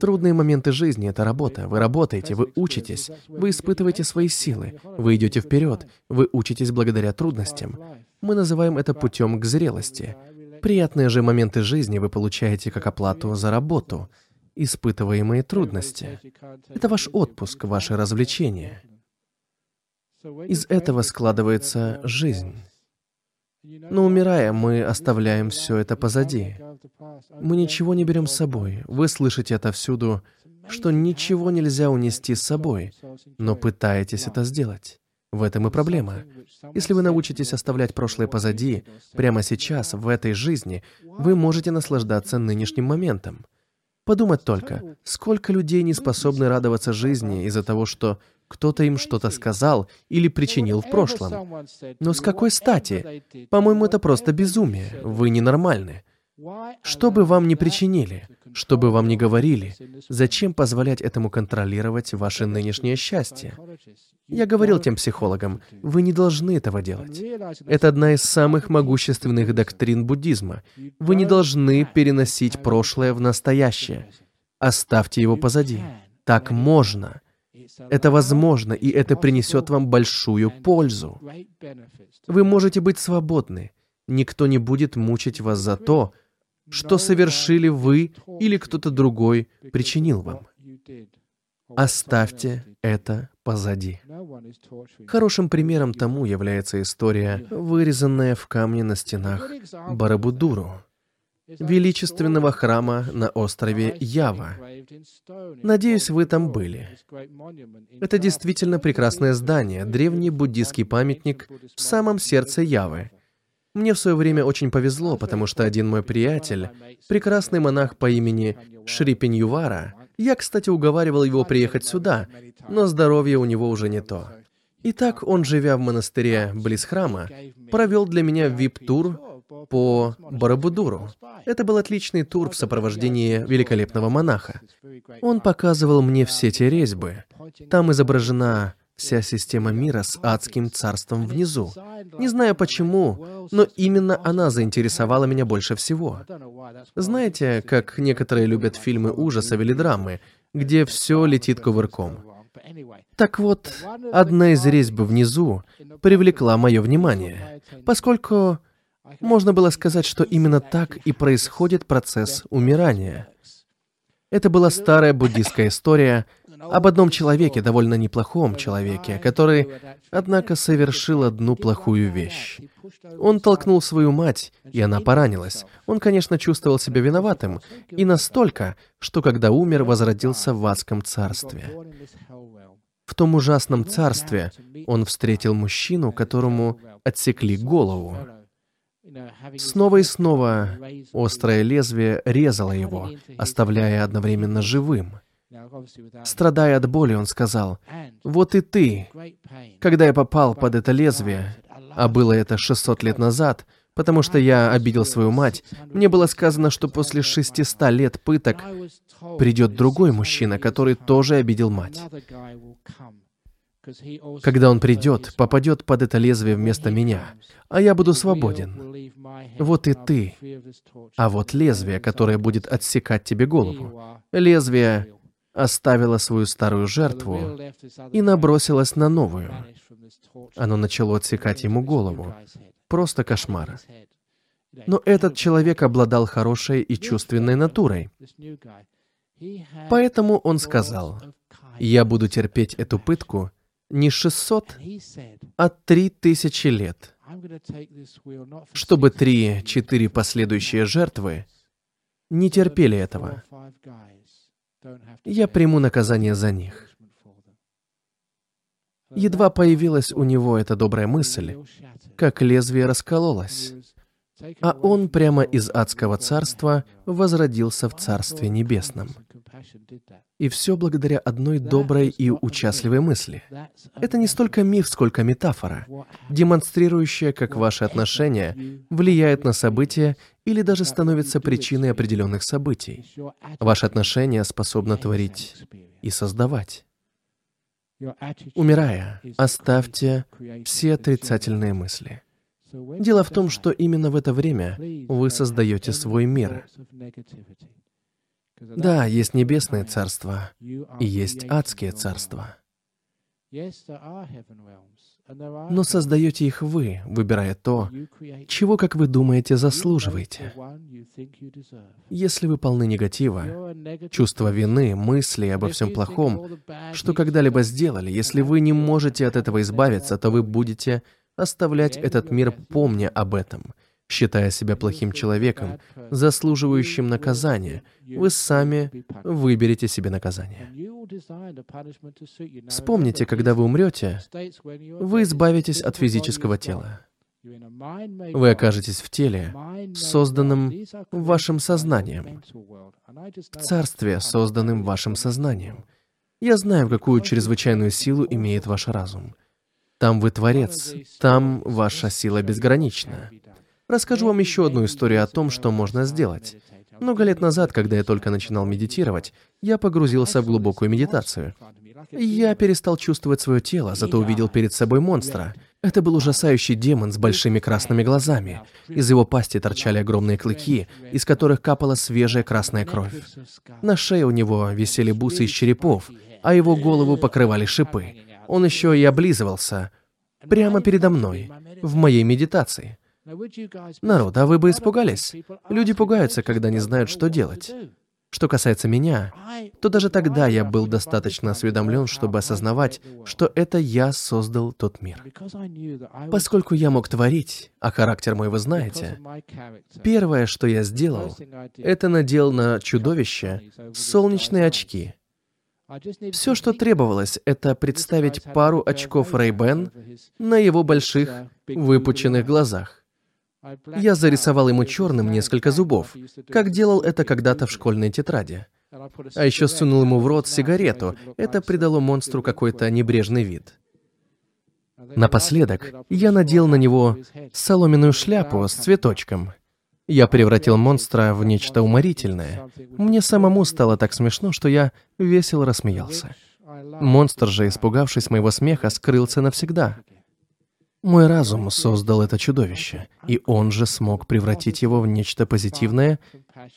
Трудные моменты жизни — это работа. Вы работаете, вы учитесь, вы испытываете свои силы, вы идете вперед, вы учитесь благодаря трудностям. Мы называем это путем к зрелости. Приятные же моменты жизни вы получаете как оплату за работу — испытываемые трудности. Это ваш отпуск, ваше развлечение. Из этого складывается жизнь. Но умирая, мы оставляем все это позади. Мы ничего не берем с собой. Вы слышите это всюду. что ничего нельзя унести с собой, но пытаетесь это сделать. В этом и проблема. Если вы научитесь оставлять прошлое позади, прямо сейчас, в этой жизни, вы можете наслаждаться нынешним моментом. Подумать только, сколько людей не способны радоваться жизни из-за того, что кто-то им что-то сказал или причинил в прошлом. Но с какой стати? По-моему, это просто безумие. Вы ненормальны. Что бы вам ни причинили, что бы вам ни говорили, зачем позволять этому контролировать ваше нынешнее счастье? Я говорил тем психологам, вы не должны этого делать. Это одна из самых могущественных доктрин буддизма. Вы не должны переносить прошлое в настоящее. Оставьте его позади. Так можно. Это возможно, и это принесет вам большую пользу. Вы можете быть свободны. Никто не будет мучить вас за то, что совершили вы или кто-то другой причинил вам. Оставьте это позади. Хорошим примером тому является история, вырезанная в камне на стенах Барабудуру, величественного храма на острове Ява. Надеюсь, вы там были. Это действительно прекрасное здание, древний буддийский памятник в самом сердце Явы, мне в свое время очень повезло, потому что один мой приятель, прекрасный монах по имени Шри Пеньювара, я, кстати, уговаривал его приехать сюда, но здоровье у него уже не то. Итак, он, живя в монастыре близ храма, провел для меня вип-тур по Барабудуру. Это был отличный тур в сопровождении великолепного монаха. Он показывал мне все те резьбы. Там изображена вся система мира с адским царством внизу. Не знаю почему, но именно она заинтересовала меня больше всего. Знаете, как некоторые любят фильмы ужасов или драмы, где все летит кувырком. Так вот, одна из резьб внизу привлекла мое внимание, поскольку можно было сказать, что именно так и происходит процесс умирания. Это была старая буддийская история об одном человеке, довольно неплохом человеке, который, однако, совершил одну плохую вещь. Он толкнул свою мать, и она поранилась. Он, конечно, чувствовал себя виноватым, и настолько, что когда умер, возродился в адском царстве. В том ужасном царстве он встретил мужчину, которому отсекли голову. Снова и снова острое лезвие резало его, оставляя одновременно живым. Страдая от боли, он сказал, «Вот и ты, когда я попал под это лезвие, а было это 600 лет назад, потому что я обидел свою мать, мне было сказано, что после 600 лет пыток придет другой мужчина, который тоже обидел мать. Когда он придет, попадет под это лезвие вместо меня, а я буду свободен. Вот и ты. А вот лезвие, которое будет отсекать тебе голову. Лезвие, оставила свою старую жертву и набросилась на новую. Оно начало отсекать ему голову. Просто кошмар. Но этот человек обладал хорошей и чувственной натурой. Поэтому он сказал, «Я буду терпеть эту пытку не 600, а 3000 лет, чтобы три-четыре последующие жертвы не терпели этого. я приму наказание за них. Едва появилась у него эта добрая мысль, как лезвие раскололось, а он прямо из адского царства возродился в Царстве Небесном. И все благодаря одной доброй и участливой мысли. Это не столько миф, сколько метафора, демонстрирующая, как ваши отношения влияют на события или даже становятся причиной определенных событий. Ваши отношения способны творить и создавать. Умирая, оставьте все отрицательные мысли. Дело в том, что именно в это время вы создаете свой мир. Да, есть небесное царство и есть адские царства. Но создаете их вы, выбирая то, чего, как вы думаете, заслуживаете. Если вы полны негатива, чувства вины, мысли обо всем плохом, что когда-либо сделали, если вы не можете от этого избавиться, то вы будете оставлять этот мир, помня об этом, считая себя плохим человеком, заслуживающим наказания, вы сами выберете себе наказание. Вспомните, когда вы умрете, вы избавитесь от физического тела. Вы окажетесь в теле, созданном вашим сознанием, в царстве, созданном вашим сознанием. Я знаю, какую чрезвычайную силу имеет ваш разум. Там вы творец, там ваша сила безгранична. Расскажу вам еще одну историю о том, что можно сделать. Много лет назад, когда я только начинал медитировать, я погрузился в глубокую медитацию. Я перестал чувствовать свое тело, зато увидел перед собой монстра. Это был ужасающий демон с большими красными глазами. Из его пасти торчали огромные клыки, из которых капала свежая красная кровь. На шее у него висели бусы из черепов, а его голову покрывали шипы. Он еще и облизывался прямо передо мной, в моей медитации. Народ, а вы бы испугались? Люди пугаются, когда не знают, что делать. Что касается меня, то даже тогда я был достаточно осведомлен, чтобы осознавать, что это я создал тот мир. Поскольку я мог творить, а характер мой вы знаете, первое, что я сделал, это надел на чудовище солнечные очки. Все, что требовалось, это представить пару очков Ray-Ban на его больших, выпученных глазах. Я зарисовал ему черным несколько зубов, как делал это когда-то в школьной тетради. А еще сунул ему в рот сигарету. Это придало монстру какой-то небрежный вид. Напоследок, я надел на него соломенную шляпу с цветочком. Я превратил монстра в нечто уморительное. Мне самому стало так смешно, что я весело рассмеялся. Монстр же, испугавшись моего смеха, скрылся навсегда. Мой разум создал это чудовище, и он же смог превратить его в нечто позитивное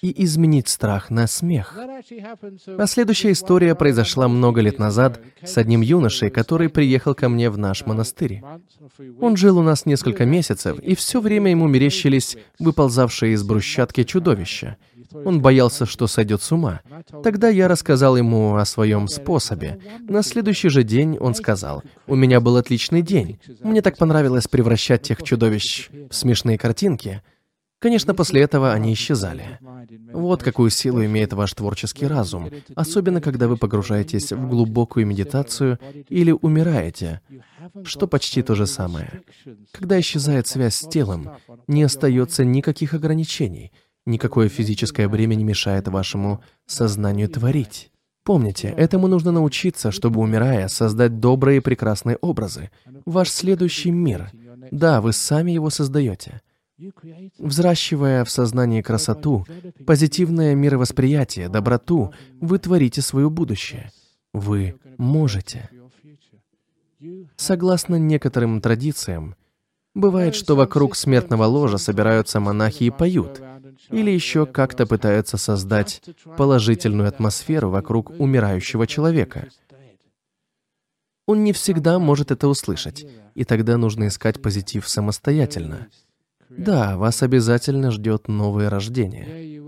и изменить страх на смех. А следующая история произошла много лет назад с одним юношей, который приехал ко мне в наш монастырь. Он жил у нас несколько месяцев, и все время ему мерещились выползавшие из брусчатки чудовища — он боялся, что сойдет с ума. Тогда я рассказал ему о своем способе. На следующий же день он сказал, «У меня был отличный день. Мне так понравилось превращать тех чудовищ в смешные картинки». Конечно, после этого они исчезали. Вот какую силу имеет ваш творческий разум, особенно когда вы погружаетесь в глубокую медитацию или умираете, что почти то же самое. Когда исчезает связь с телом, не остается никаких ограничений, Никакое физическое бремя не мешает вашему сознанию творить. Помните, этому нужно научиться, чтобы, умирая, создать добрые и прекрасные образы. Ваш следующий мир. Да, вы сами его создаете. Взращивая в сознании красоту, позитивное мировосприятие, доброту, вы творите свое будущее. Вы можете. Согласно некоторым традициям, бывает, что вокруг смертного ложа собираются монахи и поют — или еще как-то пытаются создать положительную атмосферу вокруг умирающего человека. Он не всегда может это услышать, и тогда нужно искать позитив самостоятельно. Да, вас обязательно ждет новое рождение.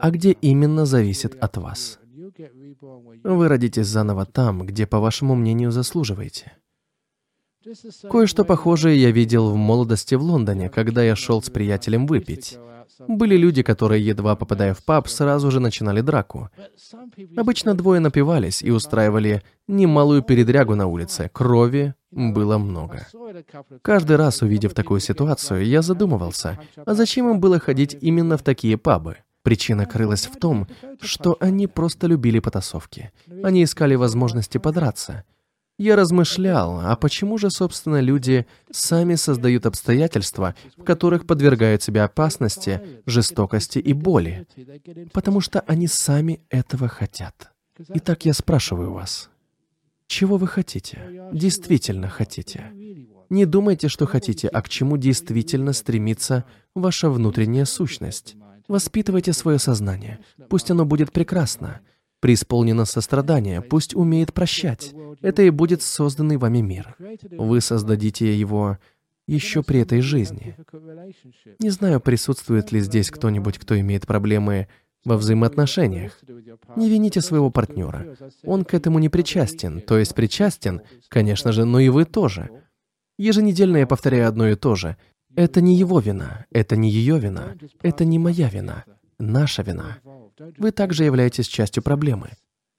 А где именно зависит от вас. Вы родитесь заново там, где, по вашему мнению, заслуживаете. Кое-что похожее я видел в молодости в Лондоне, когда я шел с приятелем выпить. Были люди, которые, едва попадая в паб, сразу же начинали драку. Обычно двое напивались и устраивали немалую передрягу на улице. Крови было много. Каждый раз, увидев такую ситуацию, я задумывался, а зачем им было ходить именно в такие пабы? Причина крылась в том, что они просто любили потасовки. Они искали возможности подраться. Я размышлял, а почему же, собственно, люди сами создают обстоятельства, в которых подвергают себя опасности, жестокости и боли? Потому что они сами этого хотят. Итак, я спрашиваю вас, чего вы хотите? Действительно хотите? Не думайте, что хотите, а к чему действительно стремится ваша внутренняя сущность. Воспитывайте свое сознание. Пусть оно будет прекрасно преисполнено сострадания, пусть умеет прощать. Это и будет созданный вами мир. Вы создадите его еще при этой жизни. Не знаю, присутствует ли здесь кто-нибудь, кто имеет проблемы во взаимоотношениях. Не вините своего партнера. Он к этому не причастен, то есть причастен, конечно же, но и вы тоже. Еженедельно я повторяю одно и то же. Это не его вина, это не ее вина, это не моя вина, наша вина. Вы также являетесь частью проблемы.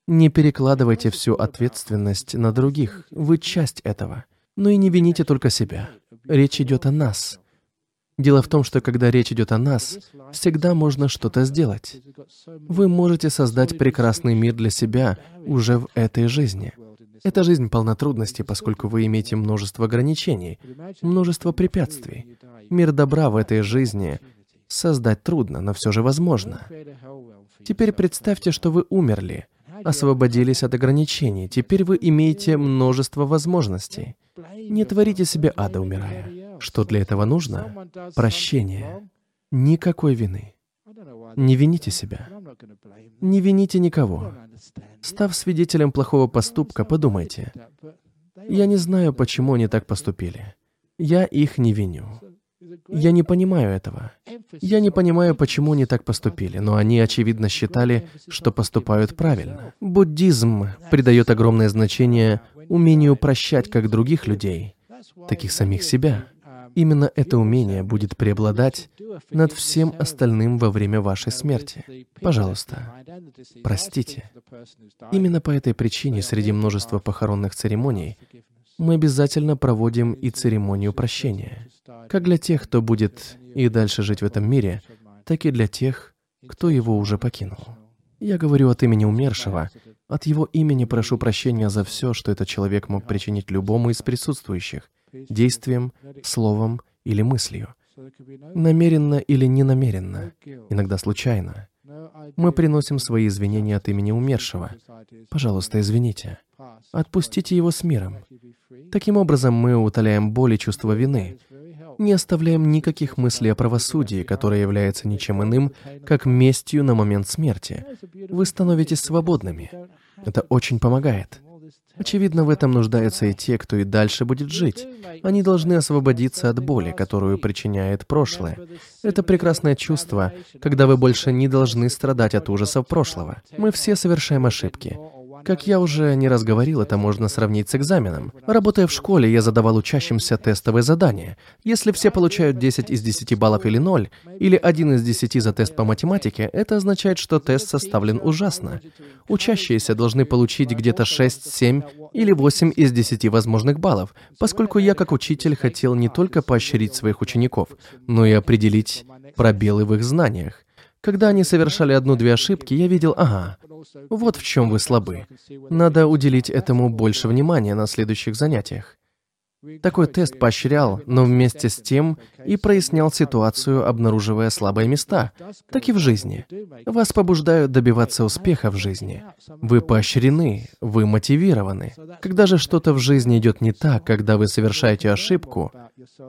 Не перекладывайте всю ответственность на других, вы часть этого. Но и не вините только себя. Речь идет о нас. Дело в том, что когда речь идет о нас, всегда можно что-то сделать. Вы можете создать прекрасный мир для себя уже в этой жизни. Эта жизнь полна трудностей, поскольку вы имеете множество ограничений, множество препятствий. Мир добра в этой жизни создать трудно, но все же возможно. Теперь представьте, что вы умерли, освободились от ограничений. Теперь вы имеете множество возможностей. Не творите себе ада, умирая. Что для этого нужно? Прощение. Никакой вины. Не вините себя. Не вините никого. Став свидетелем плохого поступка, подумайте. Я не знаю, почему они так поступили. Я их не виню. Я не понимаю этого. Я не понимаю, почему они так поступили, но они, очевидно, считали, что поступают правильно. Буддизм придает огромное значение умению прощать как других людей, так и самих себя. Именно это умение будет преобладать над всем остальным во время вашей смерти. Пожалуйста, простите. Именно по этой причине среди множества похоронных церемоний мы обязательно проводим и церемонию прощения, как для тех, кто будет и дальше жить в этом мире, так и для тех, кто его уже покинул. Я говорю от имени умершего, от его имени прошу прощения за все, что этот человек мог причинить любому из присутствующих, действием, словом или мыслью, намеренно или ненамеренно, иногда случайно. Мы приносим свои извинения от имени умершего. Пожалуйста, извините. Отпустите его с миром. Таким образом, мы утоляем боль и чувство вины, не оставляем никаких мыслей о правосудии, которое является ничем иным, как местью на момент смерти. Вы становитесь свободными. Это очень помогает. Очевидно, в этом нуждаются и те, кто и дальше будет жить. Они должны освободиться от боли, которую причиняет прошлое. Это прекрасное чувство, когда вы больше не должны страдать от ужасов прошлого. Мы все совершаем ошибки. Как я уже не раз говорил, это можно сравнить с экзаменом. Работая в школе, я задавал учащимся тестовые задания. Если все получают 10 из 10 баллов или 0, или 1 из 10 за тест по математике, это означает, что тест составлен ужасно. Учащиеся должны получить где-то 6, 7 или 8 из 10 возможных баллов, поскольку я как учитель хотел не только поощрить своих учеников, но и определить пробелы в их знаниях. Когда они совершали одну-две ошибки, я видел, ага, вот в чем вы слабы. Надо уделить этому больше внимания на следующих занятиях. Такой тест поощрял, но вместе с тем и прояснял ситуацию, обнаруживая слабые места. Так и в жизни. Вас побуждают добиваться успеха в жизни. Вы поощрены, вы мотивированы. Когда же что-то в жизни идет не так, когда вы совершаете ошибку,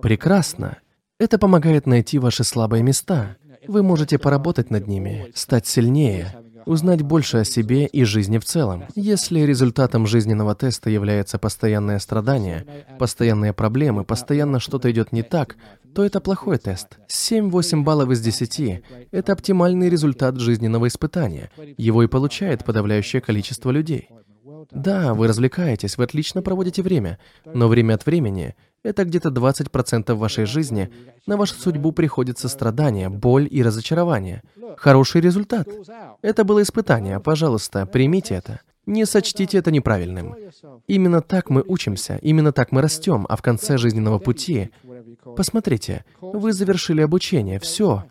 прекрасно. Это помогает найти ваши слабые места. Вы можете поработать над ними, стать сильнее, узнать больше о себе и жизни в целом. Если результатом жизненного теста является постоянное страдание, постоянные проблемы, постоянно что-то идет не так, то это плохой тест. 7-8 баллов из 10 – это оптимальный результат жизненного испытания. Его и получает подавляющее количество людей. Да, вы развлекаетесь, вы отлично проводите время, но время от времени – это где-то 20% вашей жизни, на вашу судьбу приходится страдание, боль и разочарование. Хороший результат. Это было испытание, пожалуйста, примите это. Не сочтите это неправильным. Именно так мы учимся, именно так мы растем, а в конце жизненного пути... Посмотрите, вы завершили обучение, все.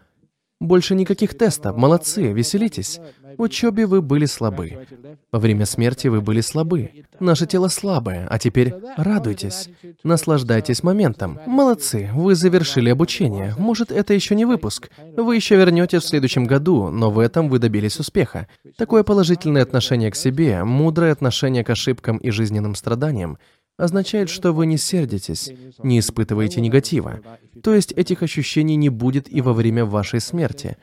Больше никаких тестов. Молодцы, веселитесь. В учебе вы были слабы. Во время смерти вы были слабы. Наше тело слабое, а теперь радуйтесь. Наслаждайтесь моментом. Молодцы, вы завершили обучение. Может, это еще не выпуск. Вы еще вернете в следующем году, но в этом вы добились успеха. Такое положительное отношение к себе, мудрое отношение к ошибкам и жизненным страданиям означает, что вы не сердитесь, не испытываете негатива. То есть этих ощущений не будет и во время вашей смерти.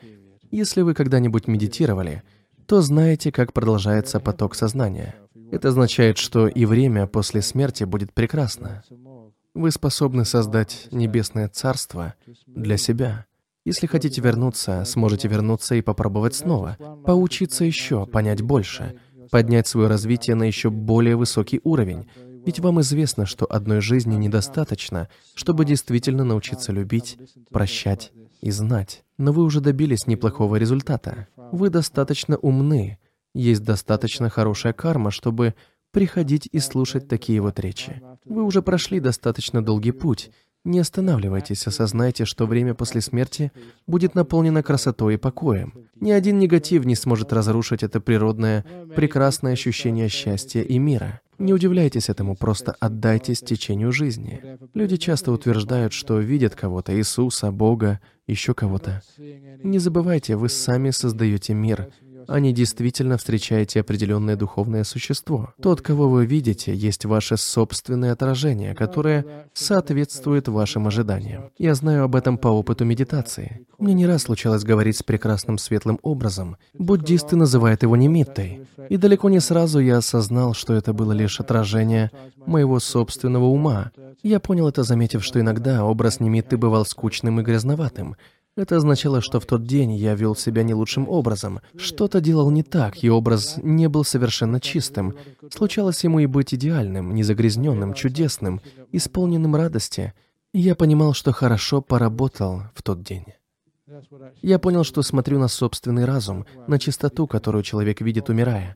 Если вы когда-нибудь медитировали, то знаете, как продолжается поток сознания. Это означает, что и время после смерти будет прекрасно. Вы способны создать небесное царство для себя. Если хотите вернуться, сможете вернуться и попробовать снова, поучиться еще, понять больше, поднять свое развитие на еще более высокий уровень, Ведь вам известно, что одной жизни недостаточно, чтобы действительно научиться любить, прощать и знать. Но вы уже добились неплохого результата. Вы достаточно умны. Есть достаточно хорошая карма, чтобы приходить и слушать такие вот речи. Вы уже прошли достаточно долгий путь, не останавливайтесь, осознайте, что время после смерти будет наполнено красотой и покоем. Ни один негатив не сможет разрушить это природное, прекрасное ощущение счастья и мира. Не удивляйтесь этому, просто отдайтесь течению жизни. Люди часто утверждают, что видят кого-то, Иисуса, Бога, еще кого-то. Не забывайте, вы сами создаете мир, а действительно встречаете определенное духовное существо. Тот, кого вы видите, есть ваше собственное отражение, которое соответствует вашим ожиданиям. Я знаю об этом по опыту медитации. Мне не раз случалось говорить с прекрасным светлым образом. Буддисты называют его немиттой. И далеко не сразу я осознал, что это было лишь отражение моего собственного ума. Я понял это, заметив, что иногда образ немитты бывал скучным и грязноватым, это означало, что в тот день я вел себя не лучшим образом. Что-то делал не так, и образ не был совершенно чистым. Случалось ему и быть идеальным, незагрязненным, чудесным, исполненным радости. Я понимал, что хорошо поработал в тот день. Я понял, что смотрю на собственный разум, на чистоту, которую человек видит, умирая.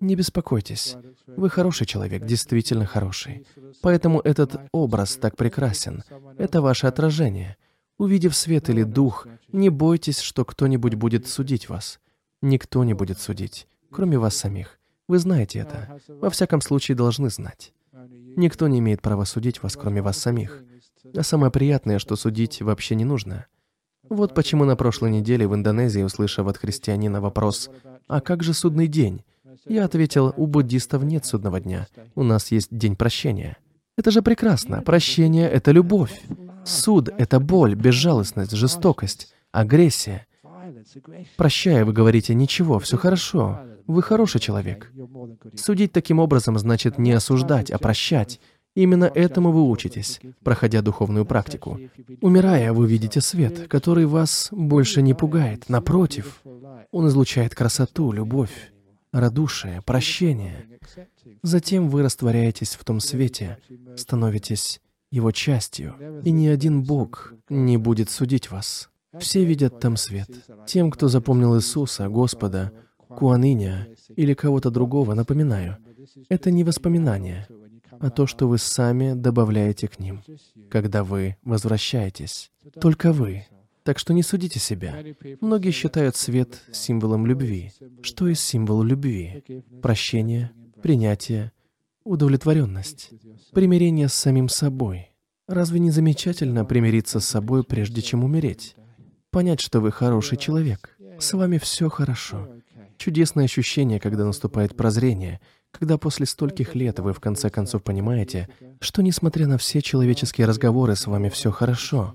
Не беспокойтесь. Вы хороший человек, действительно хороший. Поэтому этот образ так прекрасен. Это ваше отражение. Увидев свет или дух, не бойтесь, что кто-нибудь будет судить вас. Никто не будет судить, кроме вас самих. Вы знаете это. Во всяком случае, должны знать. Никто не имеет права судить вас, кроме вас самих. А самое приятное, что судить вообще не нужно. Вот почему на прошлой неделе в Индонезии, услышав от христианина вопрос «А как же судный день?», я ответил, у буддистов нет судного дня, у нас есть день прощения. Это же прекрасно. Прощение — это любовь. Суд — это боль, безжалостность, жестокость, агрессия. Прощая, вы говорите, ничего, все хорошо, вы хороший человек. Судить таким образом значит не осуждать, а прощать. Именно этому вы учитесь, проходя духовную практику. Умирая, вы видите свет, который вас больше не пугает. Напротив, он излучает красоту, любовь, радушие, прощение. Затем вы растворяетесь в том свете, становитесь его частью, и ни один Бог не будет судить вас. Все видят там свет. Тем, кто запомнил Иисуса, Господа, Куаныня или кого-то другого, напоминаю, это не воспоминания, а то, что вы сами добавляете к ним, когда вы возвращаетесь. Только вы. Так что не судите себя. Многие считают свет символом любви. Что есть символ любви? Прощение, принятие, удовлетворенность, примирение с самим собой. Разве не замечательно примириться с собой, прежде чем умереть? Понять, что вы хороший человек. С вами все хорошо. Чудесное ощущение, когда наступает прозрение, когда после стольких лет вы в конце концов понимаете, что несмотря на все человеческие разговоры, с вами все хорошо.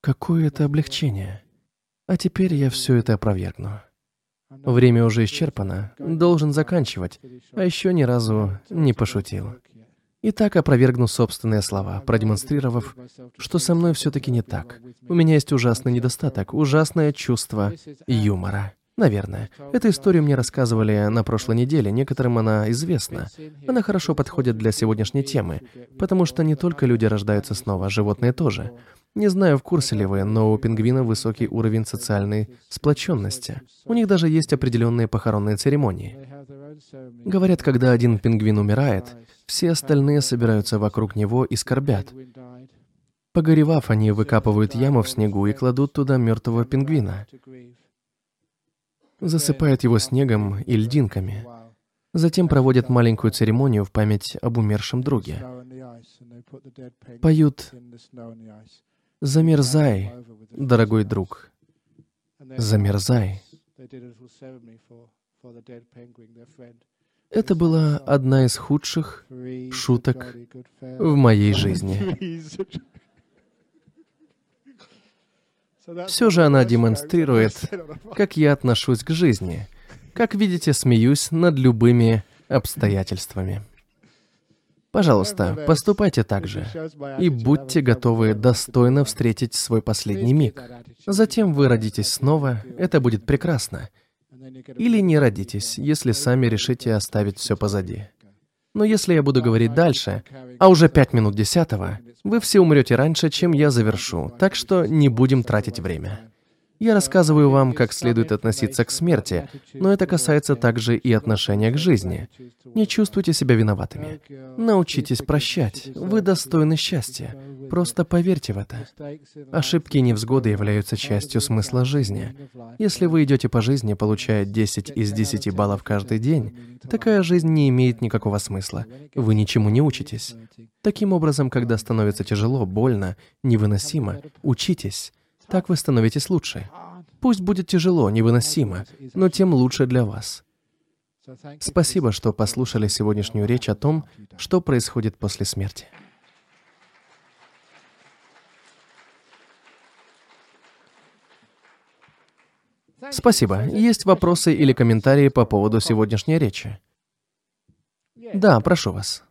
Какое это облегчение. А теперь я все это опровергну. Время уже исчерпано, должен заканчивать, а еще ни разу не пошутил. Итак, опровергну собственные слова, продемонстрировав, что со мной все-таки не так. У меня есть ужасный недостаток, ужасное чувство юмора. Наверное. Эту историю мне рассказывали на прошлой неделе, некоторым она известна. Она хорошо подходит для сегодняшней темы, потому что не только люди рождаются снова, животные тоже. Не знаю, в курсе ли вы, но у пингвинов высокий уровень социальной сплоченности. У них даже есть определенные похоронные церемонии. Говорят, когда один пингвин умирает, все остальные собираются вокруг него и скорбят. Погоревав, они выкапывают яму в снегу и кладут туда мертвого пингвина. Засыпают его снегом и льдинками. Затем проводят маленькую церемонию в память об умершем друге. Поют Замерзай, дорогой друг. Замерзай. Это была одна из худших шуток в моей жизни. <laughs> Все же она демонстрирует, как я отношусь к жизни. Как видите, смеюсь над любыми обстоятельствами. Пожалуйста, поступайте так же. И будьте готовы достойно встретить свой последний миг. Затем вы родитесь снова, это будет прекрасно. Или не родитесь, если сами решите оставить все позади. Но если я буду говорить дальше, а уже пять минут десятого, вы все умрете раньше, чем я завершу, так что не будем тратить время. Я рассказываю вам, как следует относиться к смерти, но это касается также и отношения к жизни. Не чувствуйте себя виноватыми. Научитесь прощать. Вы достойны счастья. Просто поверьте в это. Ошибки и невзгоды являются частью смысла жизни. Если вы идете по жизни, получая 10 из 10 баллов каждый день, такая жизнь не имеет никакого смысла. Вы ничему не учитесь. Таким образом, когда становится тяжело, больно, невыносимо, учитесь. Так вы становитесь лучше. Пусть будет тяжело, невыносимо, но тем лучше для вас. Спасибо, что послушали сегодняшнюю речь о том, что происходит после смерти. Спасибо. Есть вопросы или комментарии по поводу сегодняшней речи? Да, прошу вас.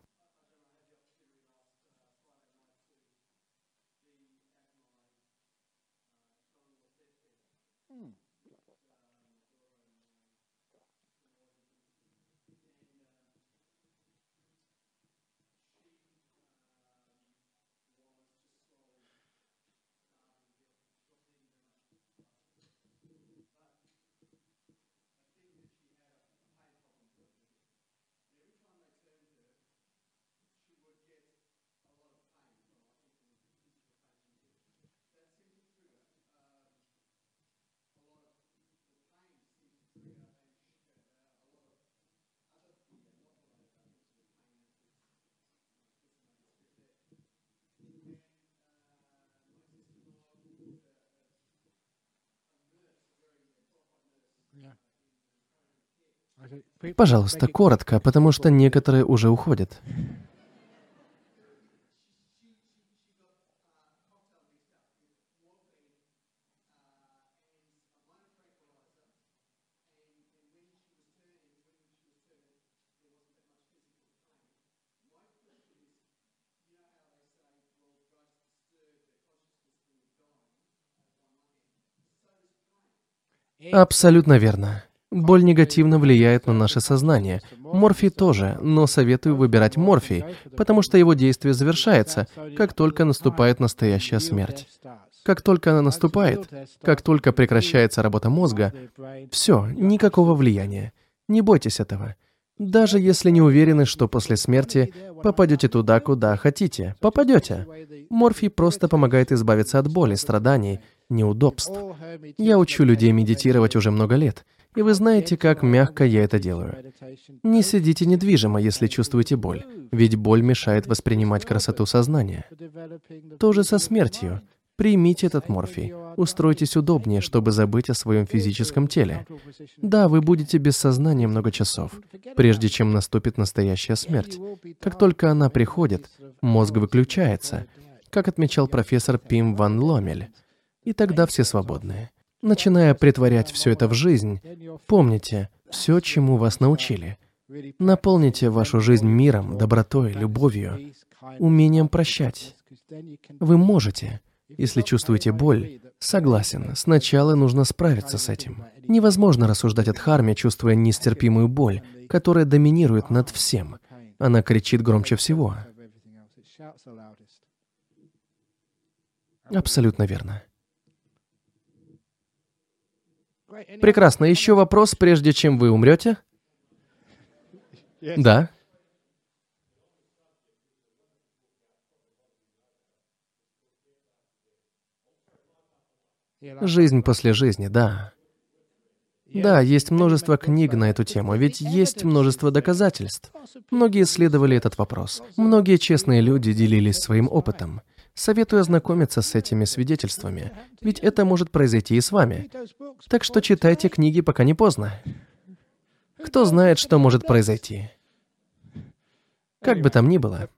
Пожалуйста, коротко, потому что некоторые уже уходят. Абсолютно верно. Боль негативно влияет на наше сознание. Морфий тоже, но советую выбирать морфий, потому что его действие завершается, как только наступает настоящая смерть. Как только она наступает, как только прекращается работа мозга, все, никакого влияния. Не бойтесь этого. Даже если не уверены, что после смерти попадете туда, куда хотите, попадете. Морфий просто помогает избавиться от боли, страданий, неудобств. Я учу людей медитировать уже много лет, и вы знаете, как мягко я это делаю. Не сидите недвижимо, если чувствуете боль, ведь боль мешает воспринимать красоту сознания. То же со смертью. Примите этот морфий. Устройтесь удобнее, чтобы забыть о своем физическом теле. Да, вы будете без сознания много часов, прежде чем наступит настоящая смерть. Как только она приходит, мозг выключается, как отмечал профессор Пим Ван Ломель. И тогда все свободны. Начиная притворять все это в жизнь, помните все, чему вас научили. Наполните вашу жизнь миром, добротой, любовью, умением прощать. Вы можете. Если чувствуете боль, согласен, сначала нужно справиться с этим. Невозможно рассуждать от харме, чувствуя нестерпимую боль, которая доминирует над всем. Она кричит громче всего. Абсолютно верно. Прекрасно. Еще вопрос, прежде чем вы умрете? Да. Жизнь после жизни, да. Да, есть множество книг на эту тему, ведь есть множество доказательств. Многие исследовали этот вопрос. Многие честные люди делились своим опытом. Советую ознакомиться с этими свидетельствами, ведь это может произойти и с вами. Так что читайте книги, пока не поздно. Кто знает, что может произойти. Как бы там ни было,